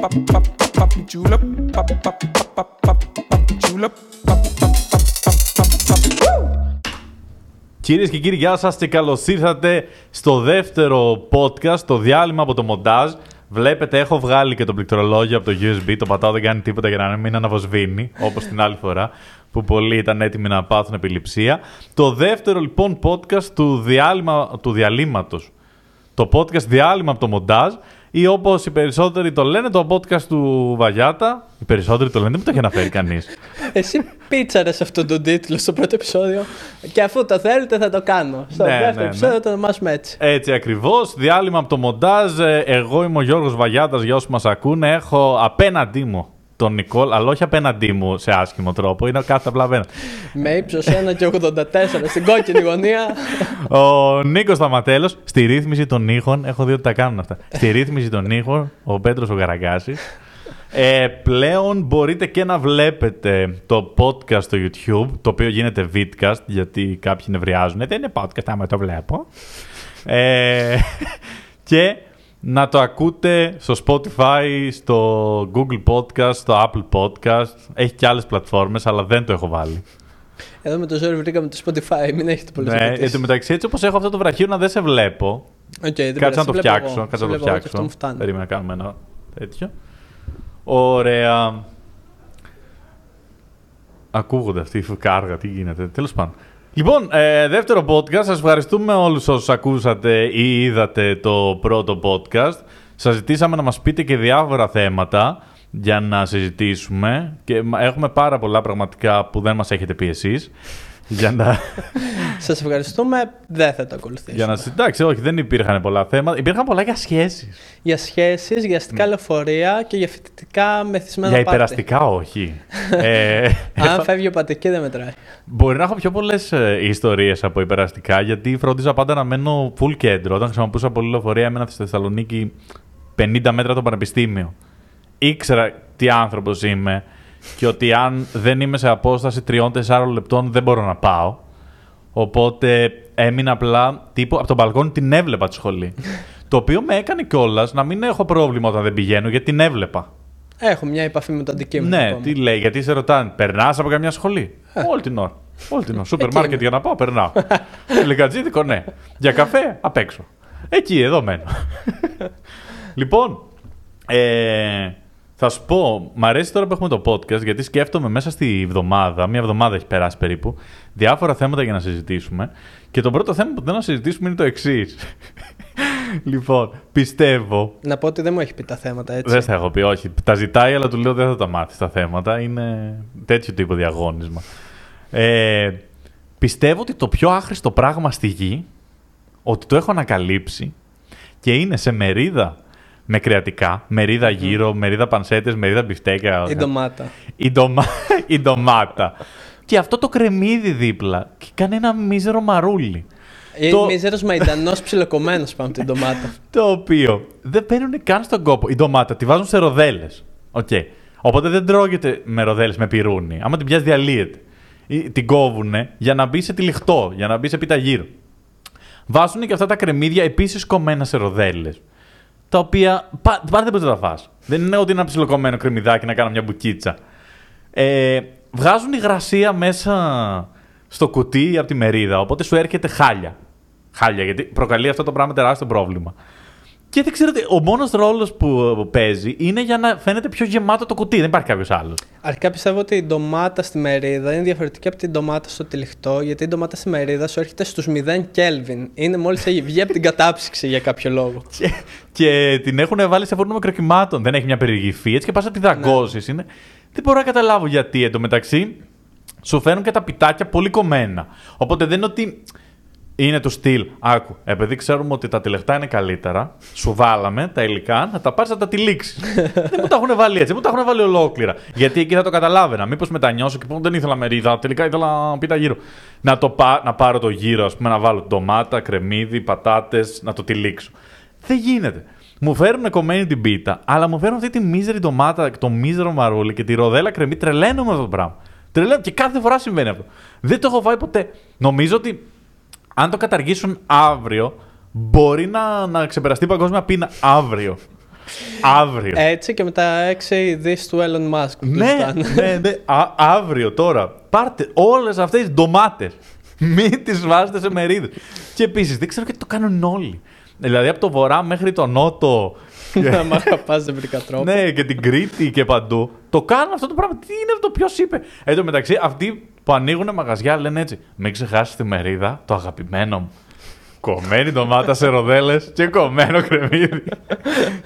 pop, pop, pop, pop, julep, pop, pop, pop, pop, pop, pop, julep, pop, pop, pop, pop, pop, pop. Woo! Κυρίε και κύριοι, γεια σα και καλώ ήρθατε στο δεύτερο podcast, το διάλειμμα από το μοντάζ. Βλέπετε, έχω βγάλει και το πληκτρολόγιο από το USB. Το πατάω, δεν κάνει τίποτα για να μην αναβοσβήνει, όπω την άλλη φορά που πολλοί ήταν έτοιμοι να πάθουν επιληψία. Το δεύτερο λοιπόν podcast του, διάλειμμα, του διαλύματος. Το podcast διάλειμμα από το μοντάζ ή όπως οι περισσότεροι το λένε, το podcast του Βαγιάτα. Οι περισσότεροι το λένε, δεν μου το έχει αναφέρει κανείς. Εσύ πίτσαρες αυτόν τον τίτλο στο πρώτο επεισόδιο και αφού το θέλετε θα το κάνω. Στο Ναι, δεύτερο ναι, ναι. επεισόδιο το ονομάσουμε έτσι. Έτσι ακριβώς, διάλειμμα από το μοντάζ. Ε, Εγώ είμαι ο Γιώργος Βαγιάτας, για όσους μας ακούνε. Έχω απέναντί μου τον Νικόλ, αλλά όχι απέναντί μου σε άσχημο τρόπο. Είναι κάθε απλά απέναντι. Με ύψος 1 και 84 στην κόκκινη γωνία. Ο Νίκος Σταματέλος, στη ρύθμιση των ήχων. Έχω δει ότι τα κάνουν αυτά. Στη ρύθμιση των ήχων, ο Πέτρος ο Καραγκάση. Ε, πλέον μπορείτε και να βλέπετε το podcast στο YouTube, το οποίο γίνεται vidcast, γιατί κάποιοι νευριάζουν. Δεν είναι podcast, άμα το βλέπω. Ε, και να το ακούτε στο Spotify, στο Google Podcast, στο Apple Podcast. Έχει και άλλες πλατφόρμες, αλλά δεν το έχω βάλει. Εδώ με το ζόρι βρήκαμε το Spotify, μην έχετε πολύ Ναι, εν τω μεταξύ, έτσι όπως έχω αυτό το βραχείο να δεν σε βλέπω. Κάτσε να το φτιάξω. Κάτσε να το Αυτό φτιάξω. μου φτάνει. Περίμενα να κάνουμε ένα τέτοιο. Ωραία. Ακούγονται αυτοί οι φουκάργα, τι γίνεται. Τέλος πάντων. Λοιπόν, ε, δεύτερο podcast. Σας ευχαριστούμε όλους όσους ακούσατε ή είδατε το πρώτο podcast. Σας ζητήσαμε να μας πείτε και διάφορα θέματα για να συζητήσουμε και μα- έχουμε πάρα πολλά πραγματικά που δεν μας έχετε πει εσείς. Για να, Σας ευχαριστούμε, δεν θα το ακολουθήσουμε. για να συ- Εντάξει, όχι, δεν υπήρχαν πολλά θέματα. Υπήρχαν πολλά για σχέσεις. Για σχέσεις, για αστικά λεωφορεία και για φοιτητικά μεθυσμένα Για πάρτι. υπεραστικά, όχι. ε, Αν φεύγει ο πατεκή δεν μετράει. Μπορεί να έχω πιο πολλές ιστορίες από υπεραστικά, γιατί φρόντιζα πάντα να μένω full κέντρο. Όταν χρησιμοποιούσα πολύ λεωφορεία, έμενα στη Θεσσαλονίκη 50 μέτρα το πανεπιστήμιο. Ήξερα τι άνθρωπος είμαι και ότι αν δεν είμαι σε απόσταση 3-4 λεπτών δεν μπορώ να πάω. Οπότε έμεινα απλά τύπου από τον μπαλκόνι την έβλεπα τη σχολή. το οποίο με έκανε κιόλας να μην έχω πρόβλημα όταν δεν πηγαίνω, γιατί την έβλεπα. Έχω μια επαφή με το αντικείμενο. Ναι, ακόμα. τι λέει, γιατί σε ρωτάνε, περνάς από καμιά σχολή; Όλη την ώρα. Όλη την ώρα. Σούπερ Εκεί μάρκετ είμαι. για να πάω, περνάω. Λικατζίδικο, ναι. Για καφέ, απ' έξω. Εκεί, εδώ μένω. λοιπόν, ε, θα σου πω, μ' αρέσει τώρα που έχουμε το podcast, γιατί σκέφτομαι μέσα στη εβδομάδα, μία εβδομάδα έχει περάσει περίπου, διάφορα θέματα για να συζητήσουμε. Και το πρώτο θέμα που θέλω να συζητήσουμε είναι το εξής. λοιπόν, πιστεύω Να πω ότι δεν μου έχει πει τα θέματα έτσι. δεν θα έχω πει, όχι. Τα ζητάει, αλλά του λέω δεν θα τα μάθει τα θέματα. Είναι τέτοιο τύπο διαγώνισμα. Ε, πιστεύω ότι το πιο άχρηστο πράγμα στη γη, ότι το έχω ανακαλύψει και είναι σε μερίδα με κρεατικά, μερίδα γύρω, μερίδα πανσέτες, μερίδα μπιφτέκα. Η ντομάτα. Η, ντομα... η ντομάτα. και αυτό το κρεμμύδι δίπλα και κάνει ένα μίζερο μαρούλι. Είναι Το- μίζερος μαϊντανός ψιλοκομμένος πάνω από την ντομάτα. Το οποίο δεν παίρνουν καν στον κόπο. Η ντομάτα τη βάζουν σε ροδέλες. Οκ. Οπότε δεν τρώγεται με ροδέλες, με πιρούνι. Άμα την πιάσεις, διαλύεται. Ή Την κόβουν για να μπει σε τυλιχτό, για να μπει σε πίτα γύρο. Βάζουν και αυτά τα κρεμμύδια επίσης κομμένα σε ροδέλες. Τα οποία πα- πάντα δεν μπορείς να τα φας. Δεν είναι ότι είναι ένα ψιλοκομμένο κρεμμυδάκι να κάνω μια μπουκίτσα. Ε, βγάζουν υγρασία μέσα στο κουτί από τη μερίδα. Οπότε σου έρχεται χάλια. Χάλια, γιατί προκαλεί αυτό το πράγμα τεράστιο πρόβλημα. Και δεν ξέρω, τι- ο μόνος ρόλος που παίζει είναι για να φαίνεται πιο γεμάτο το κουτί. Δεν υπάρχει κάποιος άλλος. Αρχικά πιστεύω ότι η ντομάτα στη μερίδα είναι διαφορετική από την ντομάτα στο τυλιχτό, γιατί η ντομάτα στη μερίδα σου έρχεται στους 0 Kelvin. Είναι μόλις έχει βγει από την κατάψυξη για κάποιο λόγο. Και, και την έχουν βάλει σε φούρνο μικροκυμάτων. Δεν έχει μια περιγυφή. Έτσι και πας να τη δαγκώσεις. Είναι... Δεν μπορώ να καταλάβω γιατί. Εν τω μεταξύ, σου φέρνουν και τα πιτάκια πολύ κομμένα. Οπότε δεν είναι ότι είναι του στυλ. Άκου, επειδή ξέρουμε ότι τα τηλεχτά είναι καλύτερα, σου βάλαμε τα υλικά να τα πάρεις να τα τυλίξεις. δεν μου τα έχουν βάλει έτσι, μου τα έχουν βάλει ολόκληρα. Γιατί εκεί θα το καταλάβαινα. Μήπως μετανιώσω και πω δεν ήθελα μερίδα, τελικά ήθελα πίτα γύρω. Να, το πά, να πάρω το γύρο, ας πούμε, να βάλω ντομάτα, κρεμμύδι, πατάτες, να το τυλίξω. Δεν γίνεται. Μου φέρνουν κομμένη την πίτα, αλλά μου φέρνουν αυτή τη μίζερη ντομάτα, το μίζερο μαρούλι και τη ροδέλα κρεμμύ. Τρελαίνω με αυτό το πράγμα. Τρελαίνω και κάθε φορά συμβαίνει αυτό. Δεν το έχω φάει ποτέ. Νομίζω ότι αν το καταργήσουν αύριο, μπορεί να, να ξεπεραστεί η παγκόσμια πείνα αύριο. Αύριο. Έτσι και με τα 6 δις του Elon Musk. που ναι, ζητάνε. ναι, ναι. Α- αύριο τώρα. Πάρτε όλες αυτές τις ντομάτες. Μην τις βάζετε σε μερίδες. Και επίσης δεν ξέρω γιατί το κάνουν όλοι. Δηλαδή από το βορρά μέχρι το νότο. Να μ' αγαπάς δεν βρήκα τρόπο. ναι, και την Κρήτη και παντού. Το κάνουν αυτό το πράγμα. Τι είναι αυτό, ποιος είπε. Εν τω μεταξύ, αυτοί που ανοίγουν μαγαζιά λένε έτσι. Μην ξεχάσεις τη μερίδα, το αγαπημένο μου. Κομμένη ντομάτα σε ροδέλες και κομμένο κρεμμύδι.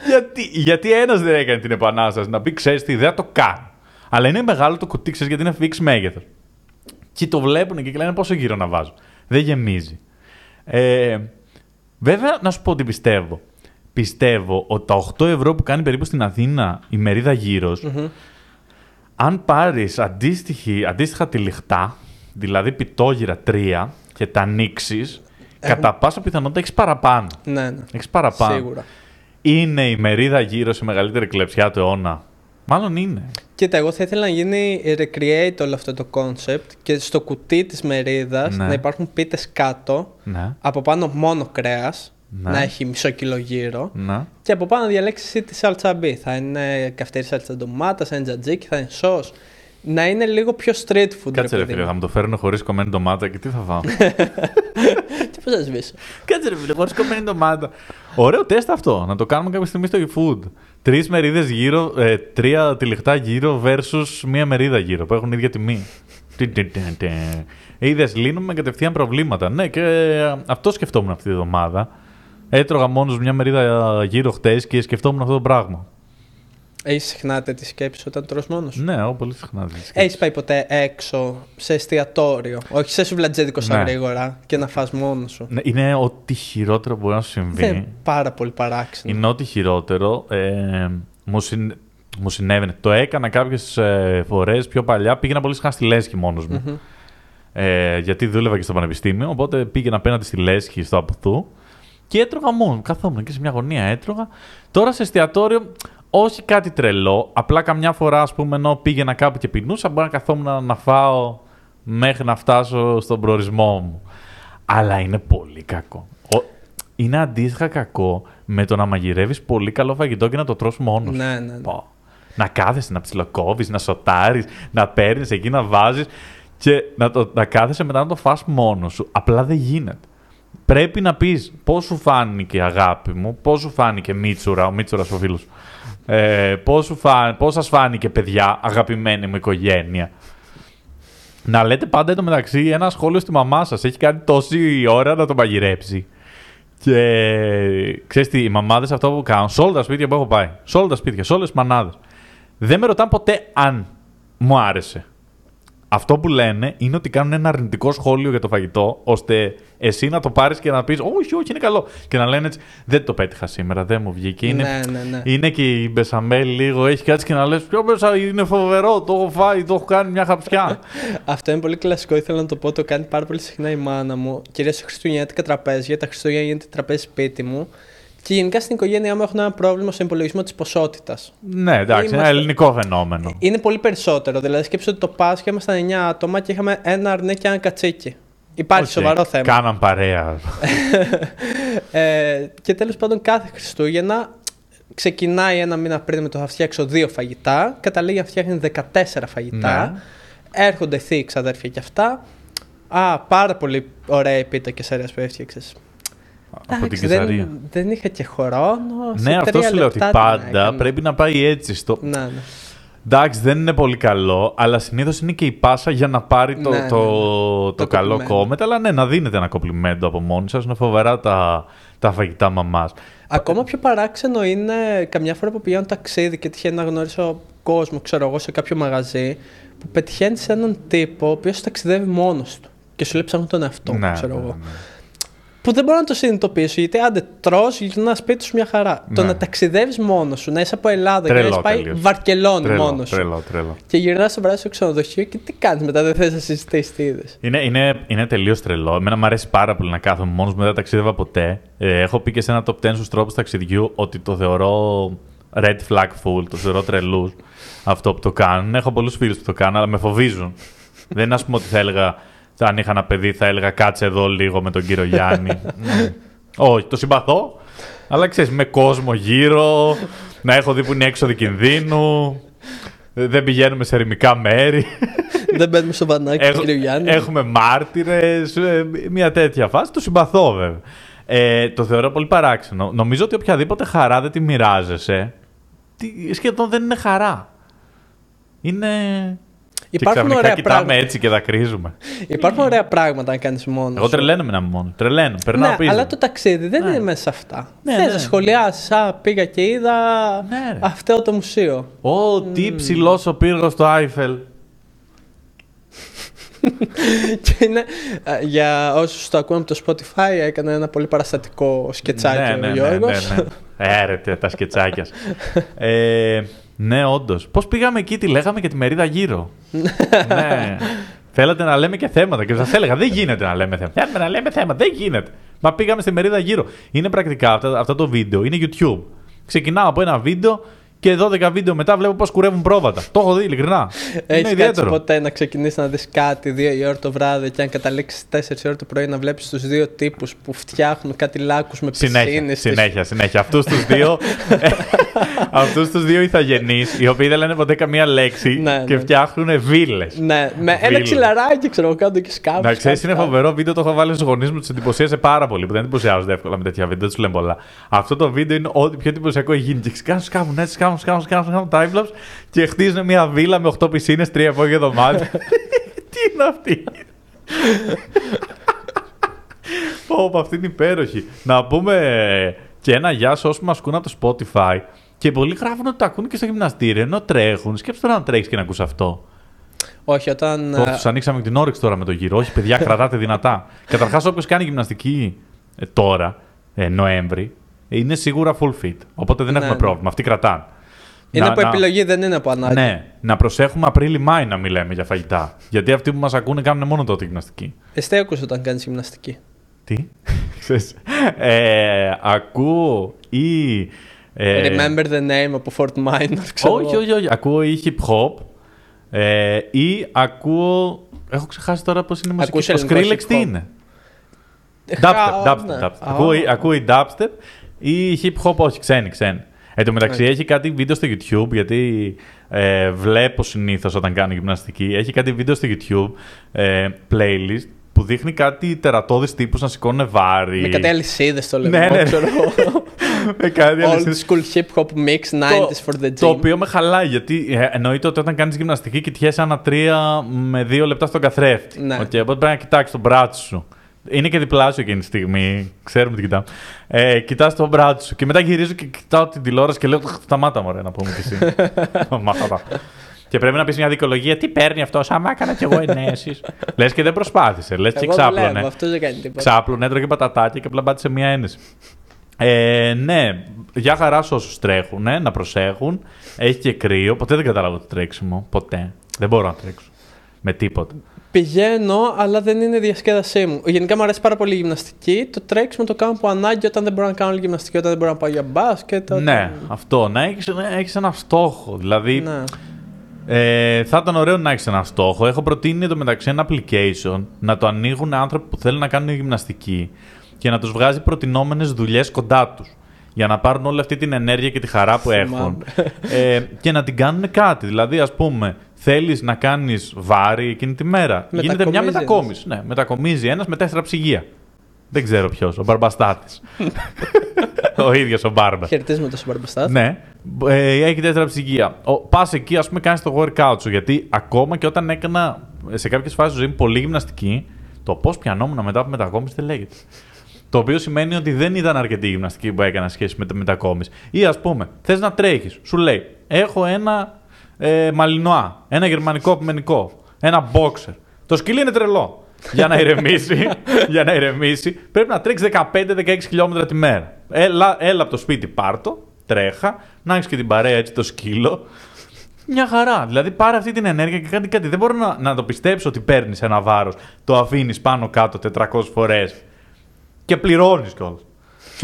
γιατί γιατί ένας δεν έκανε την επανάσταση να πει: Ξέρεις τι ιδέα, το κάνω. Αλλά είναι μεγάλο το κουτί, ξέρεις γιατί είναι fix μέγεθος. Και το βλέπουν και λένε πόσο γύρω να βάζω. Δεν γεμίζει. Ε, βέβαια, να σου πω τι πιστεύω. Πιστεύω ότι τα 8 ευρώ που κάνει περίπου στην Αθήνα η μερίδα γύρος, αν πάρεις αντίστοιχα τυλιχτά, δηλαδή πιτόγυρα 3 και τα ανοίξεις, κατά πάσα πιθανότητα έχεις παραπάνω. Ναι, ναι. Έχεις παραπάνω. Σίγουρα. Είναι η μερίδα γύρω σε μεγαλύτερη κλεψιά του αιώνα. Μάλλον είναι. Κοίτα, εγώ θα ήθελα να γίνει recreate όλο αυτό το concept και στο κουτί της μερίδας Ναι. να υπάρχουν πίτες κάτω, Ναι. από πάνω μόνο κρέας, Ναι. να έχει μισό κιλό γύρω Ναι. και από πάνω να διαλέξεις εσύ τι σάλτσα μπει. Θα είναι καυτέρι σάλτσα ντομάτας, θα είναι τζατζίκι, θα είναι σως. Να είναι λίγο πιο street food. Κάτσε ρε παιδί φίλε, μου. θα μου το φέρουν χωρίς κομμένη ντομάτα και τι θα φάω; Και πώς θα σβήσω. Κάτσε ρε φίλε, χωρίς κομμένη ντομάτα. Ωραίο τεστ αυτό. Να το κάνουμε κάποια στιγμή στο eFood. Τρεις μερίδες γύρω, ε, τρία τυλιχτά γύρω versus μία μερίδα γύρω που έχουν ίδια τιμή. Είδες, λύνουμε κατευθείαν προβλήματα. Ναι, και ε, αυτό σκεφτόμουν αυτή τη εβδομάδα. Έτρωγα μόνος μια μερίδα γύρω χτες και σκεφτόμουν αυτό το πράγμα. Έχεις συχνά τέτοιες σκέψεις όταν τρως μόνος σου; Ναι, εγώ πολύ συχνά. δεν σκέφτομαι. Έχεις πάει ποτέ έξω σε εστιατόριο, όχι σε σουβλατζέδικο στα Ναι. γρήγορα και να φας μόνος σου; Ναι, είναι ό,τι χειρότερο μπορεί να σου συμβεί. Δεν είναι πάρα πολύ παράξενο. Είναι ό,τι χειρότερο. Ε, μου, συν- μου συνέβαινε. Το έκανα κάποιες ε, φορές πιο παλιά. Πήγαινα πολύ συχνά στη Λέσχη μόνος μου. Μμμ. Ε, γιατί δούλευα και στο πανεπιστήμιο. Οπότε πήγαινα απέναντι στη Λέσχη, στο Απουθού. Και έτρωγα μόνο. μου. Καθόμουν και σε μια γωνία έτρωγα. Τώρα σε εστιατόριο, όχι κάτι τρελό. Απλά καμιά φορά, ας πούμε, ενώ πήγαινα κάπου και πεινούσα, μπορεί να καθόμουν να φάω μέχρι να φτάσω στον προορισμό μου. Αλλά είναι πολύ κακό. Ο- Είναι αντίστοιχα κακό με το να μαγειρεύεις πολύ καλό φαγητό και να το τρως μόνος. σου. Ναι, ναι, ναι. Πω. Να κάθεσαι, να ψιλοκόβεις, να σοτάρεις, να παίρνεις εκεί, να βάζεις και να, το, να κάθεσαι μετά να το φας μόνος σου. Απλά δεν γίνεται. Πρέπει να πεις πώς σου φάνηκε αγάπη μου, πώς σου φάνηκε Μίτσουρα, ο Μίτσουρας ο φίλος. Ε, πώς φά, πώς σας φάνηκε παιδιά, αγαπημένη μου οικογένεια. Να λέτε πάντα το μεταξύ ένα σχόλιο στη μαμά σας. Έχει κάνει τόση ώρα να το μαγειρέψει. Και ξέρεις τι, οι μαμάδες αυτό που κάνουν, σε όλα τα σπίτια που έχω πάει, σε όλα τα σπίτια, σε όλες τις μανάδες, δεν με ρωτάνε ποτέ αν μου άρεσε. Αυτό που λένε είναι ότι κάνουν ένα αρνητικό σχόλιο για το φαγητό, ώστε εσύ να το πάρεις και να πεις: Όχι, όχι, είναι καλό. Και να λένε έτσι: Δεν το πέτυχα σήμερα, δεν μου βγήκε. Είναι, Ναι, ναι, ναι. είναι και η μπεσαμέλ λίγο, έχει κάτσει και να λες: Ποιο μέσα είναι φοβερό, το έχω φάει, το έχω κάνει μια χαψιά. Αυτό είναι πολύ κλασικό, ήθελα να το πω. Το κάνει πάρα πολύ συχνά η μάνα μου. Κυρίως σε χριστουγεννιάτικα τραπέζια. Τα Χριστούγεννα γίνεται τραπέζι σπίτι μου. Και γενικά στην οικογένειά μου έχουν ένα πρόβλημα στον υπολογισμό της ποσότητας. ναι, εντάξει, είναι Είμαστε- ελληνικό φαινόμενο. Είναι πολύ περισσότερο. Δηλαδή, σκέψτε ότι το Πάσχα ήμασταν 9 άτομα και είχαμε ένα αρνί και ένα κατσίκι. Υπάρχει Οκ, σοβαρό θέμα. Κάναν παρέα. Ε, και τέλος πάντων, κάθε Χριστούγεννα ξεκινάει ένα μήνα πριν με το θα φτιάξω δύο φαγητά. Καταλήγει να φτιάχνει 14 φαγητά. Ναι. Έρχονται θείοι ξαδέρφια και αυτά. Α, πάρα πολύ ωραία η πίτα Καισάρεια που έφτιαξες. Από την Κεσαρία. δεν, δεν είχα και χρόνο. σε Ναι, αυτό τρία σου λέω ότι λεπτά την πάντα έκανα. πρέπει να πάει έτσι. Στο... Ναι, ναι. Εντάξει, δεν είναι πολύ καλό, αλλά συνήθως είναι και η πάσα για να πάρει το, Ναι, ναι, το, ναι. το, Το καλό κομπλιμέντο. κόμμετ. Αλλά ναι, να δίνετε ένα κομπλιμέντο από μόνοι σας. Είναι φοβερά τα, τα φαγητά μαμάς. Ακόμα πιο παράξενο είναι καμιά φορά που πηγαίνω ταξίδι και τυχαίνει να γνωρίσω κόσμο, ξέρω εγώ, σε κάποιο μαγαζί, που πετυχαίνει έναν τύπο ο οποίος ταξιδεύει μόνος του. Και σου λέει ψάχνω τον εαυτό μου, Ναι, ξέρω ναι, εγώ. Ναι. Που δεν μπορώ να το συνειδητοποιήσω, γιατί άντε τρώ, γυρνά σπίτι σου μια χαρά. Το Ναι. να ταξιδεύεις μόνος σου, να είσαι από Ελλάδα και Τρελό να έχει πάει τελείως. Βαρκελόνη Τρελό, μόνος σου. τρελό, τρελό. Και γυρνάς στο βράδυ στο ξενοδοχείο και τι κάνεις μετά, δεν θες να συζητήσεις τι είδες. Είναι, είναι, είναι τελείως τρελό. Εμένα μου αρέσει πάρα πολύ να κάθομαι μόνος μου, δεν ταξίδευα ποτέ. Ε, έχω πει και σε ένα top 10 στους τρόπους ταξιδιού ότι το θεωρώ red flag full, το θεωρώ τρελούς αυτό που το κάνουν. Έχω πολλούς φίλους που το κάνουν, αλλά με φοβίζουν. δεν είναι ας πούμε ότι θα έλεγα, αν είχα ένα παιδί, θα έλεγα κάτσε εδώ λίγο με τον κύριο Γιάννη. Μμ. Όχι, το συμπαθώ. Αλλά ξέρεις, με κόσμο γύρω, να έχω δει που είναι έξοδοι κινδύνου. Δεν πηγαίνουμε σε ερημικά μέρη. Δεν μπαίνουμε στο βανάκι του Έχ- κ. Γιάννη. Έχουμε μάρτυρες, μια τέτοια φάση. Το συμπαθώ βέβαια. Ε, το θεωρώ πολύ παράξενο. Νομίζω ότι οποιαδήποτε χαρά δεν τη μοιράζεσαι, τι- σχεδόν δεν είναι χαρά. Είναι. Και Υπάρχουν ξαφνικά ωραία κοιτάμε πράγματα. έτσι και δακρύζουμε. Υπάρχουν ωραία πράγματα να κάνεις μόνος. Εγώ τρελαίνομαι να είμαι μόνος. Τρελαίνω. Περνάω Ναι, πίσω. αλλά το ταξίδι δεν Ναι. είναι μέσα σε αυτά. Ναι, Θες ναι. να σχολιάσεις. Α, πήγα και είδα Ναι, ρε. αυτό το μουσείο. Ω, τι ψηλός ο πύργος του Άιφελ. και είναι, α, για όσους το ακούνε από το Spotify, έκανε ένα πολύ παραστατικό σκετσάκι ναι, ο ναι, ναι, Γιώργος. ναι, ναι. Έρετε τα σκετσάκια. σας. ε, ναι, όντως. Πώς πήγαμε εκεί, τη λέγαμε και τη μερίδα γύρω. ναι. Θέλατε να λέμε και θέματα και σας έλεγα: Δεν γίνεται να λέμε θέματα. Θέλουμε να λέμε θέματα. Δεν γίνεται. Μα πήγαμε στη μερίδα γύρω. Είναι πρακτικά αυτά, αυτό το βίντεο. Είναι YouTube. Ξεκινάω από ένα βίντεο και 12 βίντεο μετά βλέπω πώς κουρεύουν πρόβατα. Το έχω δει ειλικρινά. είναι Έχει κάτσει ιδιαίτερο. ποτέ να ξεκινήσεις να δεις κάτι 2 η ώρα το βράδυ και αν καταλήξεις 4 η ώρα το πρωί να βλέπεις τους δύο τύπους που φτιάχνουν κάτι λάκκους με Συνέχεια, πισίνες συνέχεια, συνέχεια. Αυτούς τους δύο, αυτούς τους δύο ηθαγενείς, οι οποίοι δεν λένε ποτέ καμία λέξη Ναι, και ναι. φτιάχνουν βίλες. Ναι, με ένα Βίλ. ξυλαράκι ξέρω εγώ κάτω και σκάβει. Να ξέρεις, είναι φοβερό βίντεο. Το έχω βάλει στους γονείς μου, τους εντυπωσίασε πάρα πολύ. Που δεν εντυπωσιάζονται εύκολα με τέτοια βίντεο, δεν τους λένε πολλά. Αυτό το βίντεο είναι ό,τι πιο εντυπωσιακό έχει γίνει. Και σκάβουν, σκάβουν έτσι, σκάβουν, σκάβουν, σκάβουν, σκάβουν timelapse και χτίζουν μια βίλα με 8 πισίνες, 3 υπόγεια δωμάτια. Τι είναι αυτή; Πω, πω, αυτή είναι υπέροχη. Να πούμε και ένα γεια σε όσους μας ακούν από το Spotify. Και πολλοί γράφουν ότι το ακούν και στο γυμναστήριο ενώ τρέχουν. Σκέψτε τώρα να τρέχεις και να ακούς αυτό. Όχι, όταν. Το τους ανοίξαμε και την όρεξη τώρα με το γύρο. Όχι, παιδιά, κρατάτε δυνατά. Καταρχάς, όποιος κάνει γυμναστική ε, τώρα, ε, Νοέμβρη, ε, είναι σίγουρα full fit. Οπότε δεν Ναι, έχουμε ναι. πρόβλημα. Αυτοί κρατάνε. είναι Να- από να- επιλογή, δεν είναι από ανάγκη. Ναι, να προσέχουμε Απρίλη-Μάη να μιλάμε για φαγητά. Γιατί αυτοί που μας ακούνε κάνουν μόνο τότε γυμναστική. Εσύ τι ακούς όταν κάνεις γυμναστική. Τι; Ξέρεις, ε, ακούω ή. Ε, Remember the name από Fort Minor, ξέρω. όχι, εγώ. όχι, όχι. Ακούω ή hip hop. Ε, ή ακούω. Έχω ξεχάσει τώρα πώς είναι η μουσική. Ακούς Το ελληνικό Skrillex hip τι hop. είναι; Χα- Dubstep, dubstep, ναι. dubstep. Α, Ακούω, ή- ακούω η dubstep ή hip hop, όχι, ξένη, ξένη. Εν τω μεταξύ Ναι. έχει κάτι βίντεο στο YouTube, γιατί ε, βλέπω συνήθως όταν κάνω γυμναστική. Έχει κάτι βίντεο στο YouTube, ε, playlist, που δείχνει κάτι τερατώδεις τύπους να σηκώνουν βάρη. Με κάτι αλυσίδες το λέμε. Ναι, ναι, ναι. ξέρω εγώ. Με κάτι Old αλυσίδες. school hip hop mix 90s for the gym. Το οποίο με χαλάει, γιατί ε, εννοείται ότι όταν κάνεις γυμναστική κοιτιέσαι ανά τρία με δύο λεπτά στον καθρέφτη. Ναι. Οκ, οπότε πρέπει να κοιτάξεις τον μπράτσο σου. Είναι και διπλάσιο εκείνη τη στιγμή. Ξέρουμε τι κοιτάμε. Ε, Κοιτάς τον μπράτσο σου και μετά γυρίζω και κοιτάω την τηλεόραση και λέω Σταμάτα μωρέ να πούμε κι εσύ. Μάθατα. Και πρέπει να πεις μια δικαιολογία. Τι παίρνει αυτός, άμα έκανα κι εγώ ενέσεις. Λες και δεν προσπάθησε. Λες και Εγώ ξάπλωνε. δουλεύω, αυτό δεν κάνει τίποτα. Ξάπλωνε, έτρωγε πατατάκια και απλά πάτησε μία ένεση. Ε, ναι, για χαρά σε όσους τρέχουν, να προσέχουν. Έχει και κρύο. Ποτέ δεν κατάλαβα το τρέξιμο. Ποτέ. Δεν μπορώ να τρέξω. Με τίποτα. Πηγαίνω, αλλά δεν είναι η διασκέδασή μου. Γενικά μου αρέσει πάρα πολύ η γυμναστική. Το τρέξιμο το κάνω από ανάγκη όταν δεν μπορώ να κάνω άλλη γυμναστική, όταν δεν μπορώ να πάω για μπάσκετ. Όταν... Ναι, αυτό. Να έχεις έχεις ένα στόχο. Δηλαδή, Ναι. Ε, θα ήταν ωραίο να έχεις ένα στόχο. Έχω προτείνει εδώ μεταξύ ένα application να το ανοίγουν άνθρωποι που θέλουν να κάνουν γυμναστική και να τους βγάζει προτινόμενες δουλειές κοντά τους. Για να πάρουν όλη αυτή την ενέργεια και τη χαρά που έχουν. ε, και να την κάνουν κάτι. Δηλαδή, ας πούμε, θέλεις να κάνεις βάρη εκείνη τη μέρα. Γίνεται μια Μετακομίζει μετακόμιση. Ναι, μετακομίζει ένας με τέσσερα ψυγεία. Δεν ξέρω ποιος, ο Μπαρμπαστάτης. ο ίδιος ο Μπάρμπα. Χαιρετίζουμε στον Μπαρμπαστάθ. Ναι, ε, έχει τέσσερα ψυγεία. Πας εκεί, ας πούμε, κάνεις το workout σου. Γιατί ακόμα και όταν έκανα σε κάποιες φάσεις ζωή μου πολύ γυμναστική, το πώς πιανόμουν μετά από μετακόμιση δεν λέγεται. Το οποίο σημαίνει ότι δεν ήταν αρκετή η γυμναστική που έκανα σχέση με τη μετακόμιση. Ή ας πούμε, θες να τρέχεις, σου λέει, έχω ένα ε, μαλινόα, ένα γερμανικό απομενικό, ένα boxer. Το σκυλί είναι τρελό. Για να ηρεμήσει, για να ηρεμήσει, πρέπει να τρέξει 15-16 χιλιόμετρα τη μέρα. Έλα, έλα από το σπίτι, πάρτο, τρέχα, να έχεις και την παρέα έτσι το σκύλο. Μια χαρά. Δηλαδή, πάρε αυτή την ενέργεια και κάνει κάτι. Δεν μπορώ να, να το πιστέψω ότι παίρνεις ένα βάρος, το αφήνεις πάνω κάτω 400 φορές και πληρώνεις κιόλας.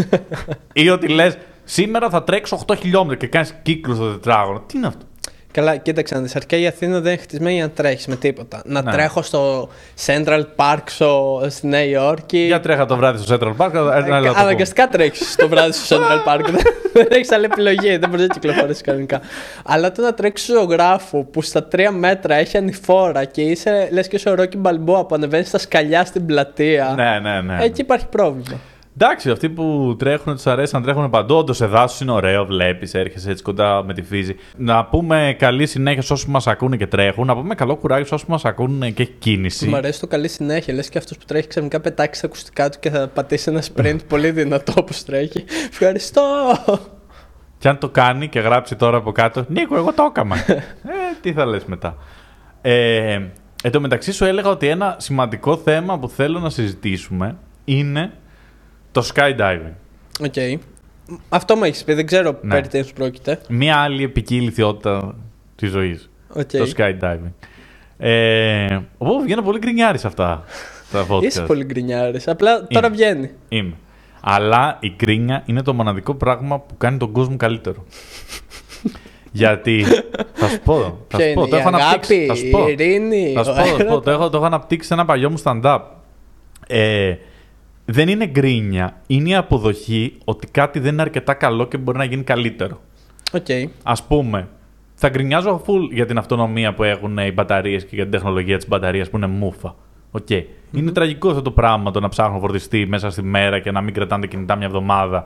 Ή ότι λες, σήμερα θα τρέξω 8 χιλιόμετρα και κάνεις κύκλος στο τετράγωνο. Τι είναι αυτό; Καλά, κοίταξε να δεις, αρχικά η Αθήνα δεν είναι χτισμένη για να τρέχεις με τίποτα. Να Ναι. τρέχω στο Central Park στο, στη Νέα Υόρκη. Για τρέχα το βράδυ στο Central Park. ένα άλλο το πω. Αναγκαστικά τρέχεις το βράδυ στο Central Park. δεν δεν έχεις άλλη επιλογή. Δεν μπορείς να κυκλοφορήσεις κανονικά. Αλλά το να τρέξεις ζωγράφο που στα τρία μέτρα έχει ανηφόρα και είσαι λες και είσαι ο Ρόκι Μπαλμπόα που ανεβαίνεις στα σκαλιά στην πλατεία. Ναι, ναι, ναι. Εκεί υπάρχει πρόβλημα. Εντάξει, αυτοί που τρέχουν, τους αρέσει να τρέχουν παντού. Όντως, εδάσου είναι ωραίο, βλέπεις, έρχεσαι έτσι κοντά με τη φύση. Να πούμε καλή συνέχεια σε όσους μας ακούνε και τρέχουν. Να πούμε καλό κουράγιο σε όσους μας ακούνε και έχει κίνηση. Μου αρέσει το καλή συνέχεια. Λες και αυτός που τρέχει ξαφνικά πετάξει τα ακουστικά του και θα πατήσει ένα sprint πολύ δυνατό όπως τρέχει. Ευχαριστώ! Και αν το κάνει και γράψει τώρα από κάτω, Νίκο, εγώ το έκανα. ε, τι θα λες μετά. Ε, εν τω μεταξύ σου έλεγα ότι ένα σημαντικό θέμα που θέλω να συζητήσουμε είναι το skydiving. Οκ. Αυτό μου έχεις πει, δεν ξέρω Ναι. περί τίνος πρόκειται. Μία άλλη επική θεότητα της ζωής. Οκ. Το skydiving. Ε, οπότε βγαίνω πολύ γκρινιάρης σε αυτά τα podcast. Είσαι πολύ γκρινιάρης. Απλά τώρα Είναι. βγαίνει. Είμαι. Αλλά η γκρίνια είναι το μοναδικό πράγμα που κάνει τον κόσμο καλύτερο. Γιατί. Θα σου πω. Θα Ποια σου πω. είναι, Το η έχω αναπτύξει. αγάπη, Θα σου πω. η ειρήνη, Θα σου ο πω, θα σου πω, έρωτας. Το έχω, το έχω αναπτύξει σε ένα παλιό μου stand-up. Ε, δεν είναι γκρίνια. Είναι η αποδοχή ότι κάτι δεν είναι αρκετά καλό και μπορεί να γίνει καλύτερο. Οκ. Α πούμε, θα γκρινιάζω full για την αυτονομία που έχουν οι μπαταρίες και για την τεχνολογία της μπαταρίας που είναι μούφα. Οκ. Είναι τραγικό αυτό το πράγμα το να ψάχνω φορτιστή μέσα στη μέρα και να μην κρατάνε τα κινητά μια εβδομάδα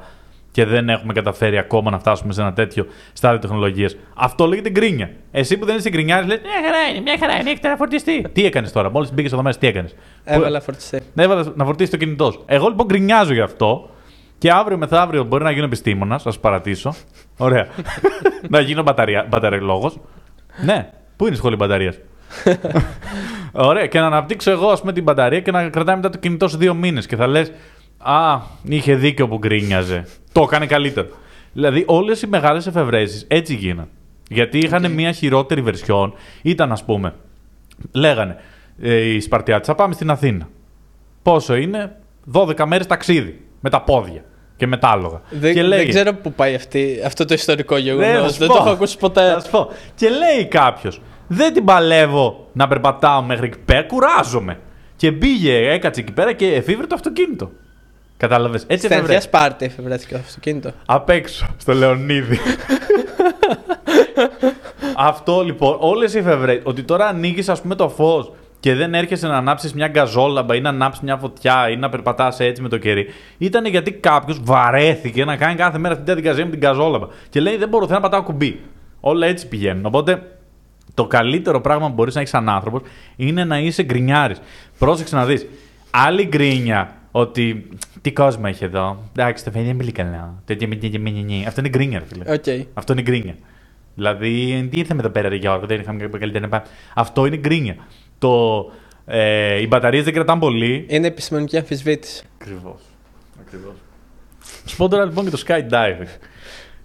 και δεν έχουμε καταφέρει ακόμα να φτάσουμε σε ένα τέτοιο στάδιο τεχνολογίας. Αυτό λέγεται γκρίνια. Εσύ που δεν είσαι γκρινιάρης, λες: Μια χαρά είναι, μια χαρά είναι, έχεται να φορτιστεί. τι έκανες τώρα, μόλις μπήκες εδώ μέσα, τι έκανες; Έβαλα φορτιστή. Ναι, έβαλες να φορτίσει το κινητό σου. Εγώ λοιπόν γκρινιάζω γι' αυτό. Και αύριο μεθαύριο μπορεί να γίνω επιστήμονας, θα σα παρατήσω. Ωραία. να γίνω μπαταρία, μπαταρελόγος. ναι, πού είναι η σχολή μπαταρίας; Ωραία, και να αναπτύξω εγώ ας πούμε, την μπαταρία και να κρατάει μετά το κινητό σου δύο μήνες και θα λες: Α, είχε δίκιο που γκρίνιαζε. Το έκανε καλύτερο. Δηλαδή, όλες οι μεγάλες εφευρέσεις έτσι γίνανε. Γιατί είχαν μια χειρότερη βερσιόν. Ήταν, ας πούμε, λέγανε ε, οι Σπαρτιάτε, θα πάμε στην Αθήνα. Πόσο είναι, 12 μέρες ταξίδι. Με τα πόδια και με τα άλογα. Δεν, και δεν λέγε, ξέρω πού πάει αυτή, αυτό το ιστορικό Ναι, γεγονός. θα σου δεν πω. το έχω ακούσει ποτέ. Θα σου πω. Και λέει κάποιος, δεν την παλεύω να περπατάω μέχρι εκεί πέρα, κουράζομαι. Και πήγε, έκατσε εκεί πέρα και εφήβρε το αυτοκίνητο. Κατάλαβες. Έτσι Στην εφευρέ. Αγία Σπάρτη εφευρέθηκε το αυτοκίνητο. Απ' έξω, στο Λεωνίδη. Αυτό λοιπόν, όλες οι εφευρέ. Ότι τώρα ανοίγεις, ας πούμε, το φως και δεν έρχεσαι να ανάψεις μια γκαζόλαμπα ή να ανάψεις μια φωτιά ή να περπατάς έτσι με το κερί. Ήταν γιατί κάποιος βαρέθηκε να κάνει κάθε μέρα αυτή τη διαδικασία με την γκαζόλαμπα. Και λέει δεν μπορώ, θέλω να πατάω κουμπί. Όλα έτσι πηγαίνουν. Οπότε το καλύτερο πράγμα που μπορείς να έχεις σαν άνθρωπος είναι να είσαι γκρινιάρης. Πρόσεξε να δεις. Άλλη γκρίνια ότι τι κόσμο έχει εδώ. Εντάξει, το παιδί δεν μιλεί καλά. Τέτοια μη- μη- μη- μη- μη. Αυτό είναι γκρίνια, ρε φίλε. Οκ. Αυτό είναι γκρίνια. Δηλαδή, τι ήρθαμε εδώ πέρα, ρε Γιώργο, δεν είχαμε καλύτερα να πάμε. Αυτό είναι γκρίνια. Το, ε, οι μπαταρίες δεν κρατάνε πολύ. Είναι επιστημονική αμφισβήτηση. Ακριβώς. Ακριβώς. Σου πω τώρα λοιπόν και το skydiving.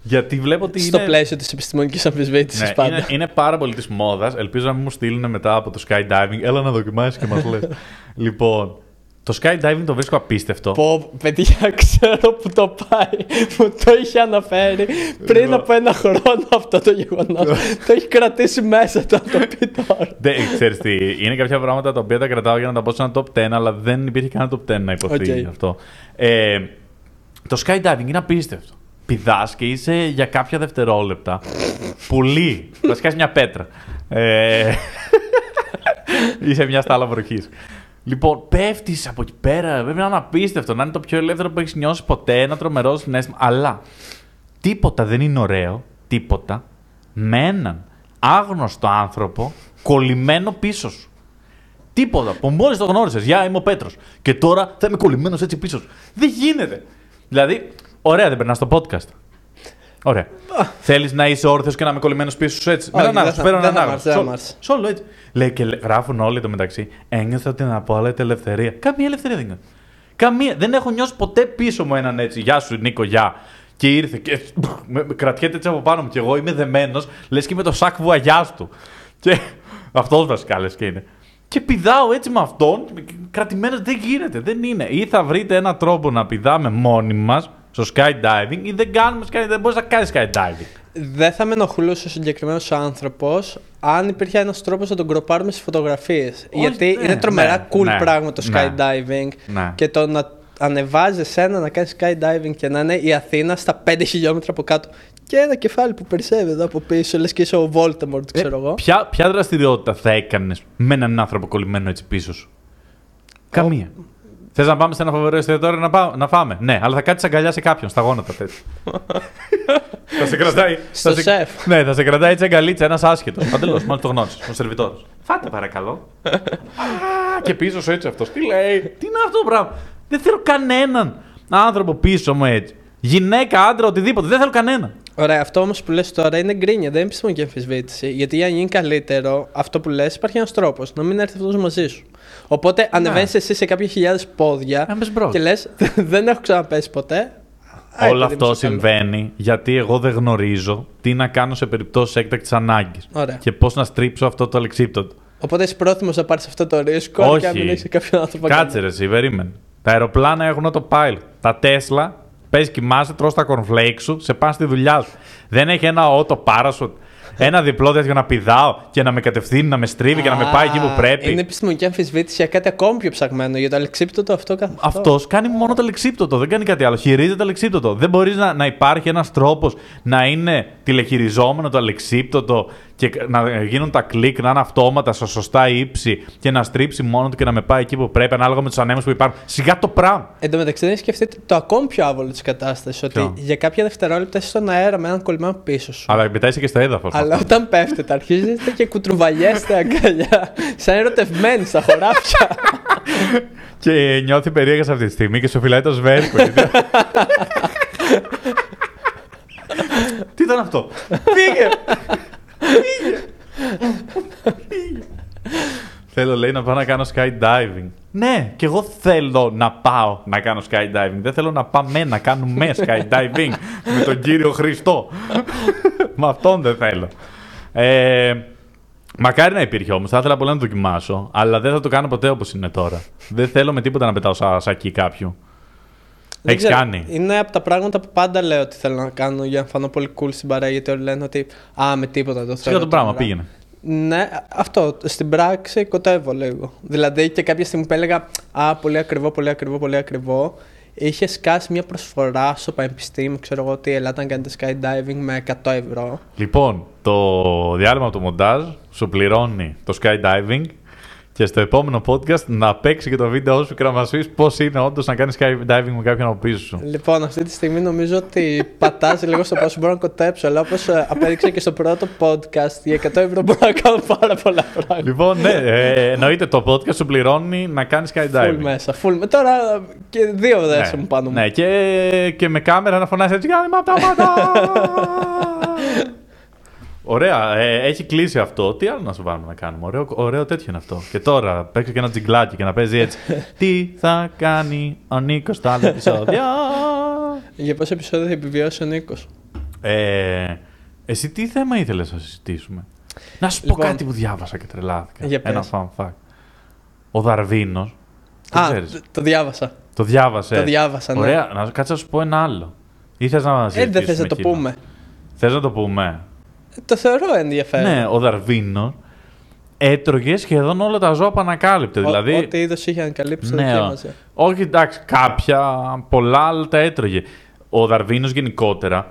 Γιατί βλέπω ότι Στο είναι... πλαίσιο της επιστημονικής αμφισβήτησης Ναι, πάντα. είναι, είναι πάρα πολύ της μόδας. Ελπίζω να μην μου στείλουν μετά από το skydiving. Έλα να δοκιμάσεις και μας λες. λοιπόν, το skydiving το βρίσκω απίστευτο. Πω, παιδιά, ξέρω που το πάει. Μου το είχε αναφέρει πριν Λοιπόν. από ένα χρόνο αυτό το γεγονός. το έχει κρατήσει μέσα του να το πει τώρα. Δεν ξέρεις τι, είναι κάποια πράγματα τα οποία τα κρατάω για να τα πω σε ένα top 10, αλλά δεν υπήρχε κανένα top 10 να ειπωθεί Οκ. αυτό. Ε, το skydiving είναι απίστευτο. Πηδάς και είσαι για κάποια δευτερόλεπτα. Πουλί. Θα σκάσει μια πέτρα. Ε, είσαι μια στάλα βροχής. Λοιπόν, πέφτεις από εκεί πέρα. Πρέπει να είναι απίστευτο, να είναι το πιο ελεύθερο που έχεις νιώσει ποτέ. Ένα τρομερό συναίσθημα. Αλλά τίποτα δεν είναι ωραίο. Τίποτα. Με έναν άγνωστο άνθρωπο κολλημένο πίσω σου. Τίποτα. Που μόλις το γνώρισες. Γεια, είμαι ο Πέτρος. Και τώρα θα είμαι κολλημένος έτσι πίσω σου. Δεν γίνεται. Δηλαδή, ωραία δεν περνάς το podcast. Ωραία. Θέλεις να είσαι όρθιος και να είμαι κολλημένος πίσω σου έτσι; Όχι, Με έναν δεν άγνωστο. θα- Φέρω δεν έναν θα μ' άρεσε, άγνωστο. δεν Σ' μ' όλο- άρεσε. Σ' όλο έτσι. Λέει και λέ- γράφουν όλοι το μεταξύ. Ένιωθα την απόλυτη ελευθερία. Καμία ελευθερία δεν νιώθω. Καμία. Δεν έχω νιώσει ποτέ πίσω μου έναν έτσι. Γεια σου, Νίκο, γεια. Και ήρθε και με, με κρατιέται έτσι από πάνω μου. Και εγώ είμαι δεμένος, λες και με το σακ βουαγιάς του. Και αυτός βασικά λες και είναι. Και πηδάω έτσι με αυτόν, κρατημένος δεν γίνεται, δεν είναι. Ή θα βρείτε έναν τρόπο να πηδάμε μόνοι μας στο skydiving, ή δεν κάνουμε skydiving, δεν μπορείς να κάνεις skydiving. Δεν θα με ενοχλούσε ο συγκεκριμένος άνθρωπος αν υπήρχε ένας τρόπος να τον κροπάρουμε στις φωτογραφίες. Γιατί ναι, είναι τρομερά ναι, cool ναι, πράγμα το ναι. skydiving. Ναι. Και το να ανεβάζεις ένα να κάνεις skydiving και να είναι η Αθήνα στα 5 χιλιόμετρα από κάτω. Και ένα κεφάλι που περισσεύει εδώ από πίσω, λες και είσαι ο Voldemort, Ε, ξέρω εγώ. ποια, ποια δραστηριότητα θα έκανες με έναν άνθρωπο κολλημένο έτσι πίσω σου; Καμία. Θες να πάμε σε ένα φοβερό εστιατόριο να, πά- να φάμε; Ναι, αλλά θα κάτσεις αγκαλιά σε κάποιον στα γόνατα τέτοια. θα σε κρατάει. Στο θα σε- σεφ. Ναι, θα σε κρατάει έτσι αγκαλίτσα, ένας άσχετος. Παντελώ, μάλλον το γνώρισες. Ο σερβιτόρος. Φάτε παρακαλώ. Α, και πίσω σου έτσι αυτός. Τι λέει; Τι είναι αυτό το πράγμα; Δεν θέλω κανέναν άνθρωπο πίσω μου έτσι. Γυναίκα, άντρα, οτιδήποτε. Δεν θέλω κανέναν. Ωραία, αυτό όμως που λες τώρα είναι γκρίνια, δεν είναι επιστημονική αμφισβήτηση. Γιατί αν γίνει καλύτερο, αυτό που λες, υπάρχει ένας τρόπος να μην έρθει αυτός μαζί σου. Οπότε ανεβαίνεις εσύ σε κάποια χιλιάδες πόδια Να μπες μπρος. και λες, δεν έχω ξαναπέσει ποτέ. Α, Όλο επειδή μου αυτό σε θέλω. συμβαίνει γιατί εγώ δεν γνωρίζω τι να κάνω σε περιπτώσεις έκτακτης ανάγκης. Ωραία. Και πώς να στρίψω αυτό το αλεξίπτωτο. Οπότε είσαι πρόθυμος να πάρεις αυτό το ρίσκο Όχι. και να μην έχει κάποιον άνθρωπο. Κάτσε ρε, εσύ, περίμενε. Τα αεροπλάνα έχουν το pilot. Τα Τέσλα, πες κοιμάσαι, τρως τα cornflakes σου, σε πάνε στη δουλειά σου. Δεν έχει ένα auto parachute, ένα διπλό τέτοιο να πηδάω και να με κατευθύνει, να με στρίβει και να με πάει εκεί που πρέπει. Είναι επιστημονική αμφισβήτηση για κάτι ακόμη πιο ψαγμένο. Για το αλεξίπτωτο αυτό καθ' αυτό. Αυτός κάνει μόνο το λεξίπτωτο, δεν κάνει κάτι άλλο. Χειρίζεται το αλεξίπτωτο. Δεν μπορείς να, να υπάρχει ένας τρόπος να είναι τηλεχειριζόμενο το αλεξίπτωτο και να γίνουν τα κλικ, να είναι αυτόματα στα σωστά ύψη και να στρίψει μόνο του και να με πάει εκεί που πρέπει ανάλογα με τους ανέμους που υπάρχουν. Σιγά το πράγμα. Εν τω μεταξύ, δεν σκεφτείτε το ακόμη πιο άβολο της κατάστασης. Ότι Ποιο; για κάποια δευτερόλεπτα είσαι στον αέρα με έναν κολλημένο πίσω σου. Αλλά μετά είσαι και στο έδαφος. Αλλά όταν πέφτετε, αρχίζετε και κουτρουβαλιέστε αγκαλιά. Σαν ερωτευμένοι στα χωράφια. Και νιώθει περίεργας σε αυτή τη στιγμή και σου φυλάει το σβέρκο. Γιατί- Τι ήταν αυτό; Φύγε! Φύγε! Θέλω λέει να πάω να κάνω skydiving. Ναι, και εγώ θέλω να πάω να κάνω skydiving. Δεν θέλω να πάμε να κάνουμε skydiving με τον κύριο Χριστό. με αυτόν δεν θέλω. Ε, μακάρι να υπήρχε όμως. Θα ήθελα πολύ να το δοκιμάσω. Αλλά δεν θα το κάνω ποτέ όπως είναι τώρα. δεν θέλω με τίποτα να πετάω σαν σακί κάποιου. Δεν Έχεις ξέρω, κάνει; Είναι από τα πράγματα που πάντα λέω ότι θέλω να κάνω για να φανώ πολύ cool στην παρέα. Γιατί όλοι λένε ότι Α, με τίποτα το θέλω. Σιγά το πράγμα, τώρα». πήγαινε. Ναι, αυτό. Στην πράξη κοτεύω λίγο. Δηλαδή και κάποια στιγμή που έλεγα Α, πολύ ακριβό, πολύ ακριβό, πολύ ακριβό. Είχε σκάσει μια προσφορά στο πανεπιστήμιο, ξέρω εγώ ότι ελάτε να κάνετε skydiving με 100 ευρώ. Λοιπόν, το διάλειμμα από το μοντάζ σου πληρώνει το skydiving και στο επόμενο podcast να παίξει και το βίντεο σου και να μας πεις πώς είναι όντως να κάνεις skydiving με κάποιον από πίσω σου. Λοιπόν, αυτή τη στιγμή νομίζω ότι πατάζει λίγο στο πόσο μπορώ να κοτέψω. Αλλά όπως απέδειξε και στο πρώτο podcast, για 100 ευρώ μπορώ να κάνω πάρα πολλά πράγματα. λοιπόν, ναι, ε, εννοείται το podcast σου πληρώνει να κάνεις skydiving. Full μέσα. Full. με- Τώρα και δύο δεν μου πάνω μου. ναι, και, και με κάμερα να φωνάζει έτσι κάνει από τα πάντα. Ωραία, ε, έχει κλείσει αυτό. Τι άλλο να σου βάλουμε να κάνουμε; Ωραίο, ωραίο τέτοιο είναι αυτό. Και τώρα παίξω και ένα τζιγκλάκι και να παίζει έτσι. Τι θα κάνει ο Νίκος στο άλλο επεισόδιο. Για πόσα επεισόδια θα επιβιώσει ο Νίκος; ε, εσύ τι θέμα ήθελες να συζητήσουμε; Να σου πω Λοιπόν, κάτι που διάβασα και τρελάθηκα. για Ένα πες. fun fact. Ο Δαρβίνος. Το Α, ξέρεις; το- το διάβασα. Το διάβασες; Το διάβασα, ναι. Ωραία, να κάτσε να σου πω ένα άλλο. Ή θες να Ε, δεν θες να το πούμε. Θες να το πούμε; Ε, Το θεωρώ ενδιαφέρον. Ναι, ο Δαρβίνο έτρωγε σχεδόν όλα τα ζώα που ανακάλυπτε. Ο- δηλαδή, Ό,τι είδος είχε ανακαλύψει, το ναι, δοκίμαζε. όχι εντάξει, κάποια, πολλά άλλα τα έτρωγε. Ο Δαρβίνος γενικότερα,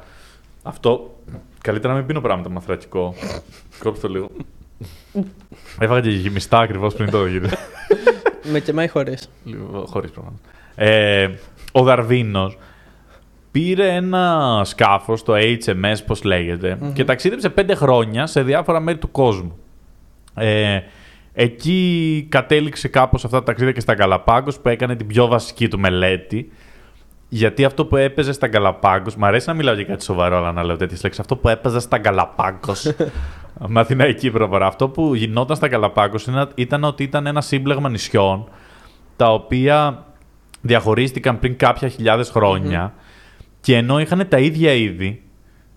αυτό, καλύτερα να μην πίνω πράγματα με αθρακικό. Κόψτε το λίγο. Έφαγα και γυμιστά ακριβώς πριν το γύρω. Με και μάι χωρίς. Λίγο χωρίς προφανώς. Ε, ο Δαρβίνος πήρε ένα σκάφος, το HMS πώς λεγεται και ταξίδεψε πέντε χρόνια σε διάφορα μέρη του κόσμου. Ε, εκεί κατέληξε κάπως αυτά τα ταξίδια και στα Γκαλαπάγκος που έκανε την πιο βασική του μελέτη. Γιατί αυτό που έπαιζε στα Γκαλαπάγκος, μ' αρέσει να μιλάω για κάτι σοβαρό, αλλά να λέω τέτοιες λέξεις. Αυτό που έπαιζε στα Γκαλαπάγκος, με αθηναϊκή προφορά. Αυτό που γινόταν στα Γκαλαπάγκος είναι- ήταν ότι ήταν ένα σύμπλεγμα νησιών τα οποία διαχωρίστηκαν πριν κάποια χιλιάδες χρόνια και ενώ είχαν τα ίδια είδη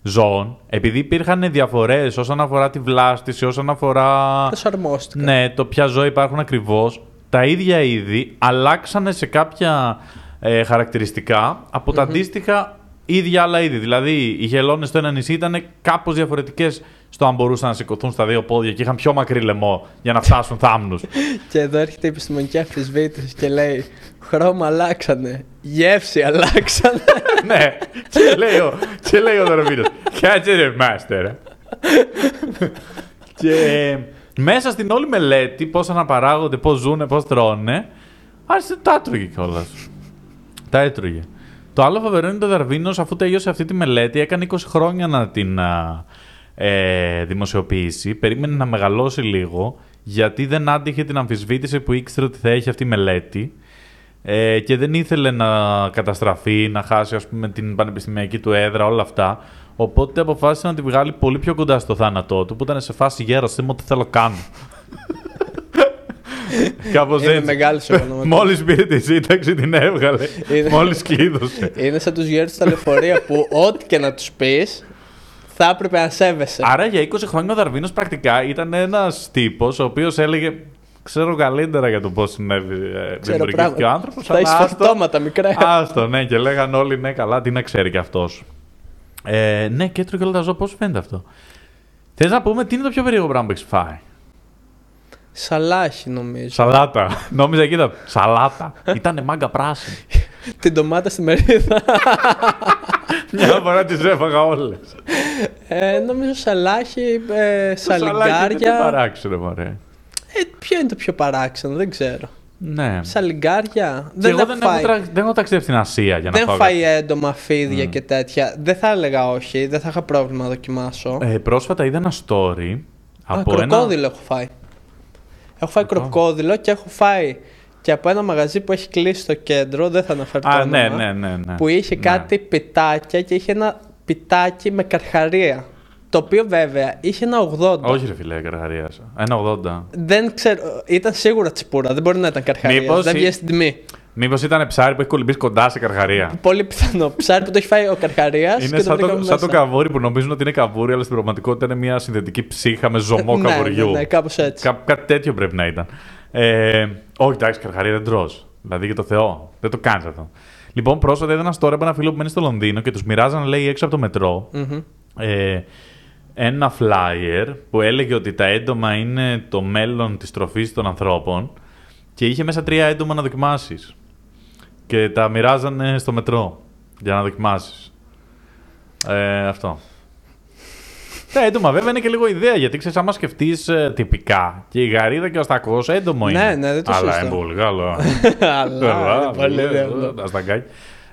ζώων, επειδή υπήρχαν διαφορές όσον αφορά τη βλάστηση, όσον αφορά Προσαρμόστηκα. ναι, το ποια ζώα υπάρχουν ακριβώς, τα ίδια είδη αλλάξανε σε κάποια ε, χαρακτηριστικά από τα αντίστοιχα ίδια άλλα είδη. Δηλαδή, οι χελώνε στο ένα νησί ήταν κάπως διαφορετικές στο αν μπορούσαν να σηκωθούν στα δύο πόδια και είχαν πιο μακρύ λαιμό για να φτάσουν θάμνους. Και εδώ έρχεται η επιστημονική αμφισβήτηση και λέει χρώμα αλλάξανε, γεύση αλλάξανε. ναι, και λέει ο, και λέει ο Δωρομήνος, κάτσε ρε μάστερ. και μέσα στην όλη μελέτη, πώς αναπαράγονται, πώς ζουνε, πώς τρώνε, άρχισε τα έτρωγε κιόλας. Τα έτρωγε. Το άλλο φοβερό είναι το Δαρβίνος, αφού τελείωσε αυτή τη μελέτη, έκανε 20 χρόνια να την α, ε, δημοσιοποιήσει. Περίμενε να μεγαλώσει λίγο, γιατί δεν άντυχε την αμφισβήτηση που ήξερε ότι θα έχει αυτή η μελέτη. Ε, και δεν ήθελε να καταστραφεί, να χάσει ας πούμε, την πανεπιστημιακή του έδρα, όλα αυτά. Οπότε αποφάσισε να τη βγάλει πολύ πιο κοντά στο θάνατό του, που ήταν σε φάση γέρο, δεν μου τι θέλω κάνω. Κάπως Είναι έτσι. μεγάλος ο ονόματος. Μόλις πήρε τη σύνταξη, την έβγαλε. Είναι- Μόλις κλείδωσε. Είναι σαν τους γέρους στα λεωφορεία που ό,τι και να τους πεις θα έπρεπε να σέβεσαι. Άρα για 20 χρόνια ο Δαρβίνος πρακτικά ήταν ένας τύπος ο οποίος έλεγε. Ξέρω καλύτερα για το πώς συνέβη. ε, Ξέρω δημιουργήθηκε ο πράγματα. άνθρωπος. Θα έχεις φορτώματα μικρά. Άστο, ναι, και λέγαν όλοι ναι, καλά, τι να ξέρει κι αυτός. Ε, ναι, και έτρωγε όλα τα ζώα, πώς φαίνεται αυτό; Θες να πούμε τι είναι το πιο περίεργο πράγμα που έχεις φάει; Σαλάχι νομίζω. Σαλάτα. Νόμιζα εκεί ήταν. Σαλάτα. Ήτανε μάγκα πράσινη. Την ντομάτα στη μερίδα. Μια φορά τις έφαγα όλες. Ε, νομίζω σαλάχι, ε, Τι σαλιγκάρια. παράξενο, μωρέ. Ε, ποιο είναι το πιο παράξενο, δεν ξέρω. Ναι. Σαλιγκάρια. Και Δεν εγώ έχω δεν έχω, φάει. τρα... δεν έχω ταξιδεύει στην Ασία για να Δεν φάω. φάει έντομα φίδια και τέτοια. Δεν θα έλεγα όχι, δεν θα είχα πρόβλημα να δοκιμάσω. Ε, πρόσφατα είδα ένα story Α, από ένα. κροκόδιλο έχω φάει. Έχω φάει Κροκό- κροκόδιλο και έχω φάει και από ένα μαγαζί που έχει κλείσει στο κέντρο, δεν θα αναφέρω το Α, όνομα, ναι, ναι, ναι, ναι. που είχε Ναι. κάτι πιτάκια και είχε ένα πιτάκι με καρχαρία. Το οποίο βέβαια είχε ένα 80. Όχι, ρε φιλέ, καρχαρία. Ένα 80. Δεν ξέρω, ήταν σίγουρα τσιπούρα, δεν μπορεί να ήταν καρχαρία. Μήπως δεν η- βγαίνει στην τιμή. Μήπως ήταν ψάρι που έχει κολυμπήσει κοντά σε καρχαρία. Πολύ πιθανό. Ψάρι που το έχει φάει ο καρχαρίας και Είναι το σαν βρήκαμε το, σαν το μέσα. καβούρι που νομίζουν ότι είναι καβούρι, αλλά στην πραγματικότητα είναι μια συνθετική ψύχα με ζωμό ναι, καβουριού. Ναι, ναι, κάπως έτσι. Κά- κάτι τέτοιο πρέπει να ήταν. Ε, όχι, εντάξει, καρχαρία δεν τρως. Δηλαδή για το Θεό. Δεν το κάνεις αυτό. Λοιπόν, πρόσφατα είδα ένα story από ένα φίλο που μένει στο Λονδίνο και τους μοιράζαν, λέει, έξω από το μετρό Μμμ. ε, ένα flyer που έλεγε ότι τα έντομα είναι το μέλλον της τροφής των ανθρώπων και είχε μέσα τρία έντομα να δοκιμάσεις. Και τα μοιράζανε στο μετρό για να δοκιμάσεις. Ε, αυτό. Τα έντομα βέβαια είναι και λίγο ιδέα γιατί ξέρεις, άμα σκεφτείς τυπικά και η γαρίδα και ο στακός έντομο είναι. Ναι, ναι, δεν το Αλλά συζητώ. είναι πολύ καλό. Αλλά είναι πολύ ωραίο. Τα στακάκια.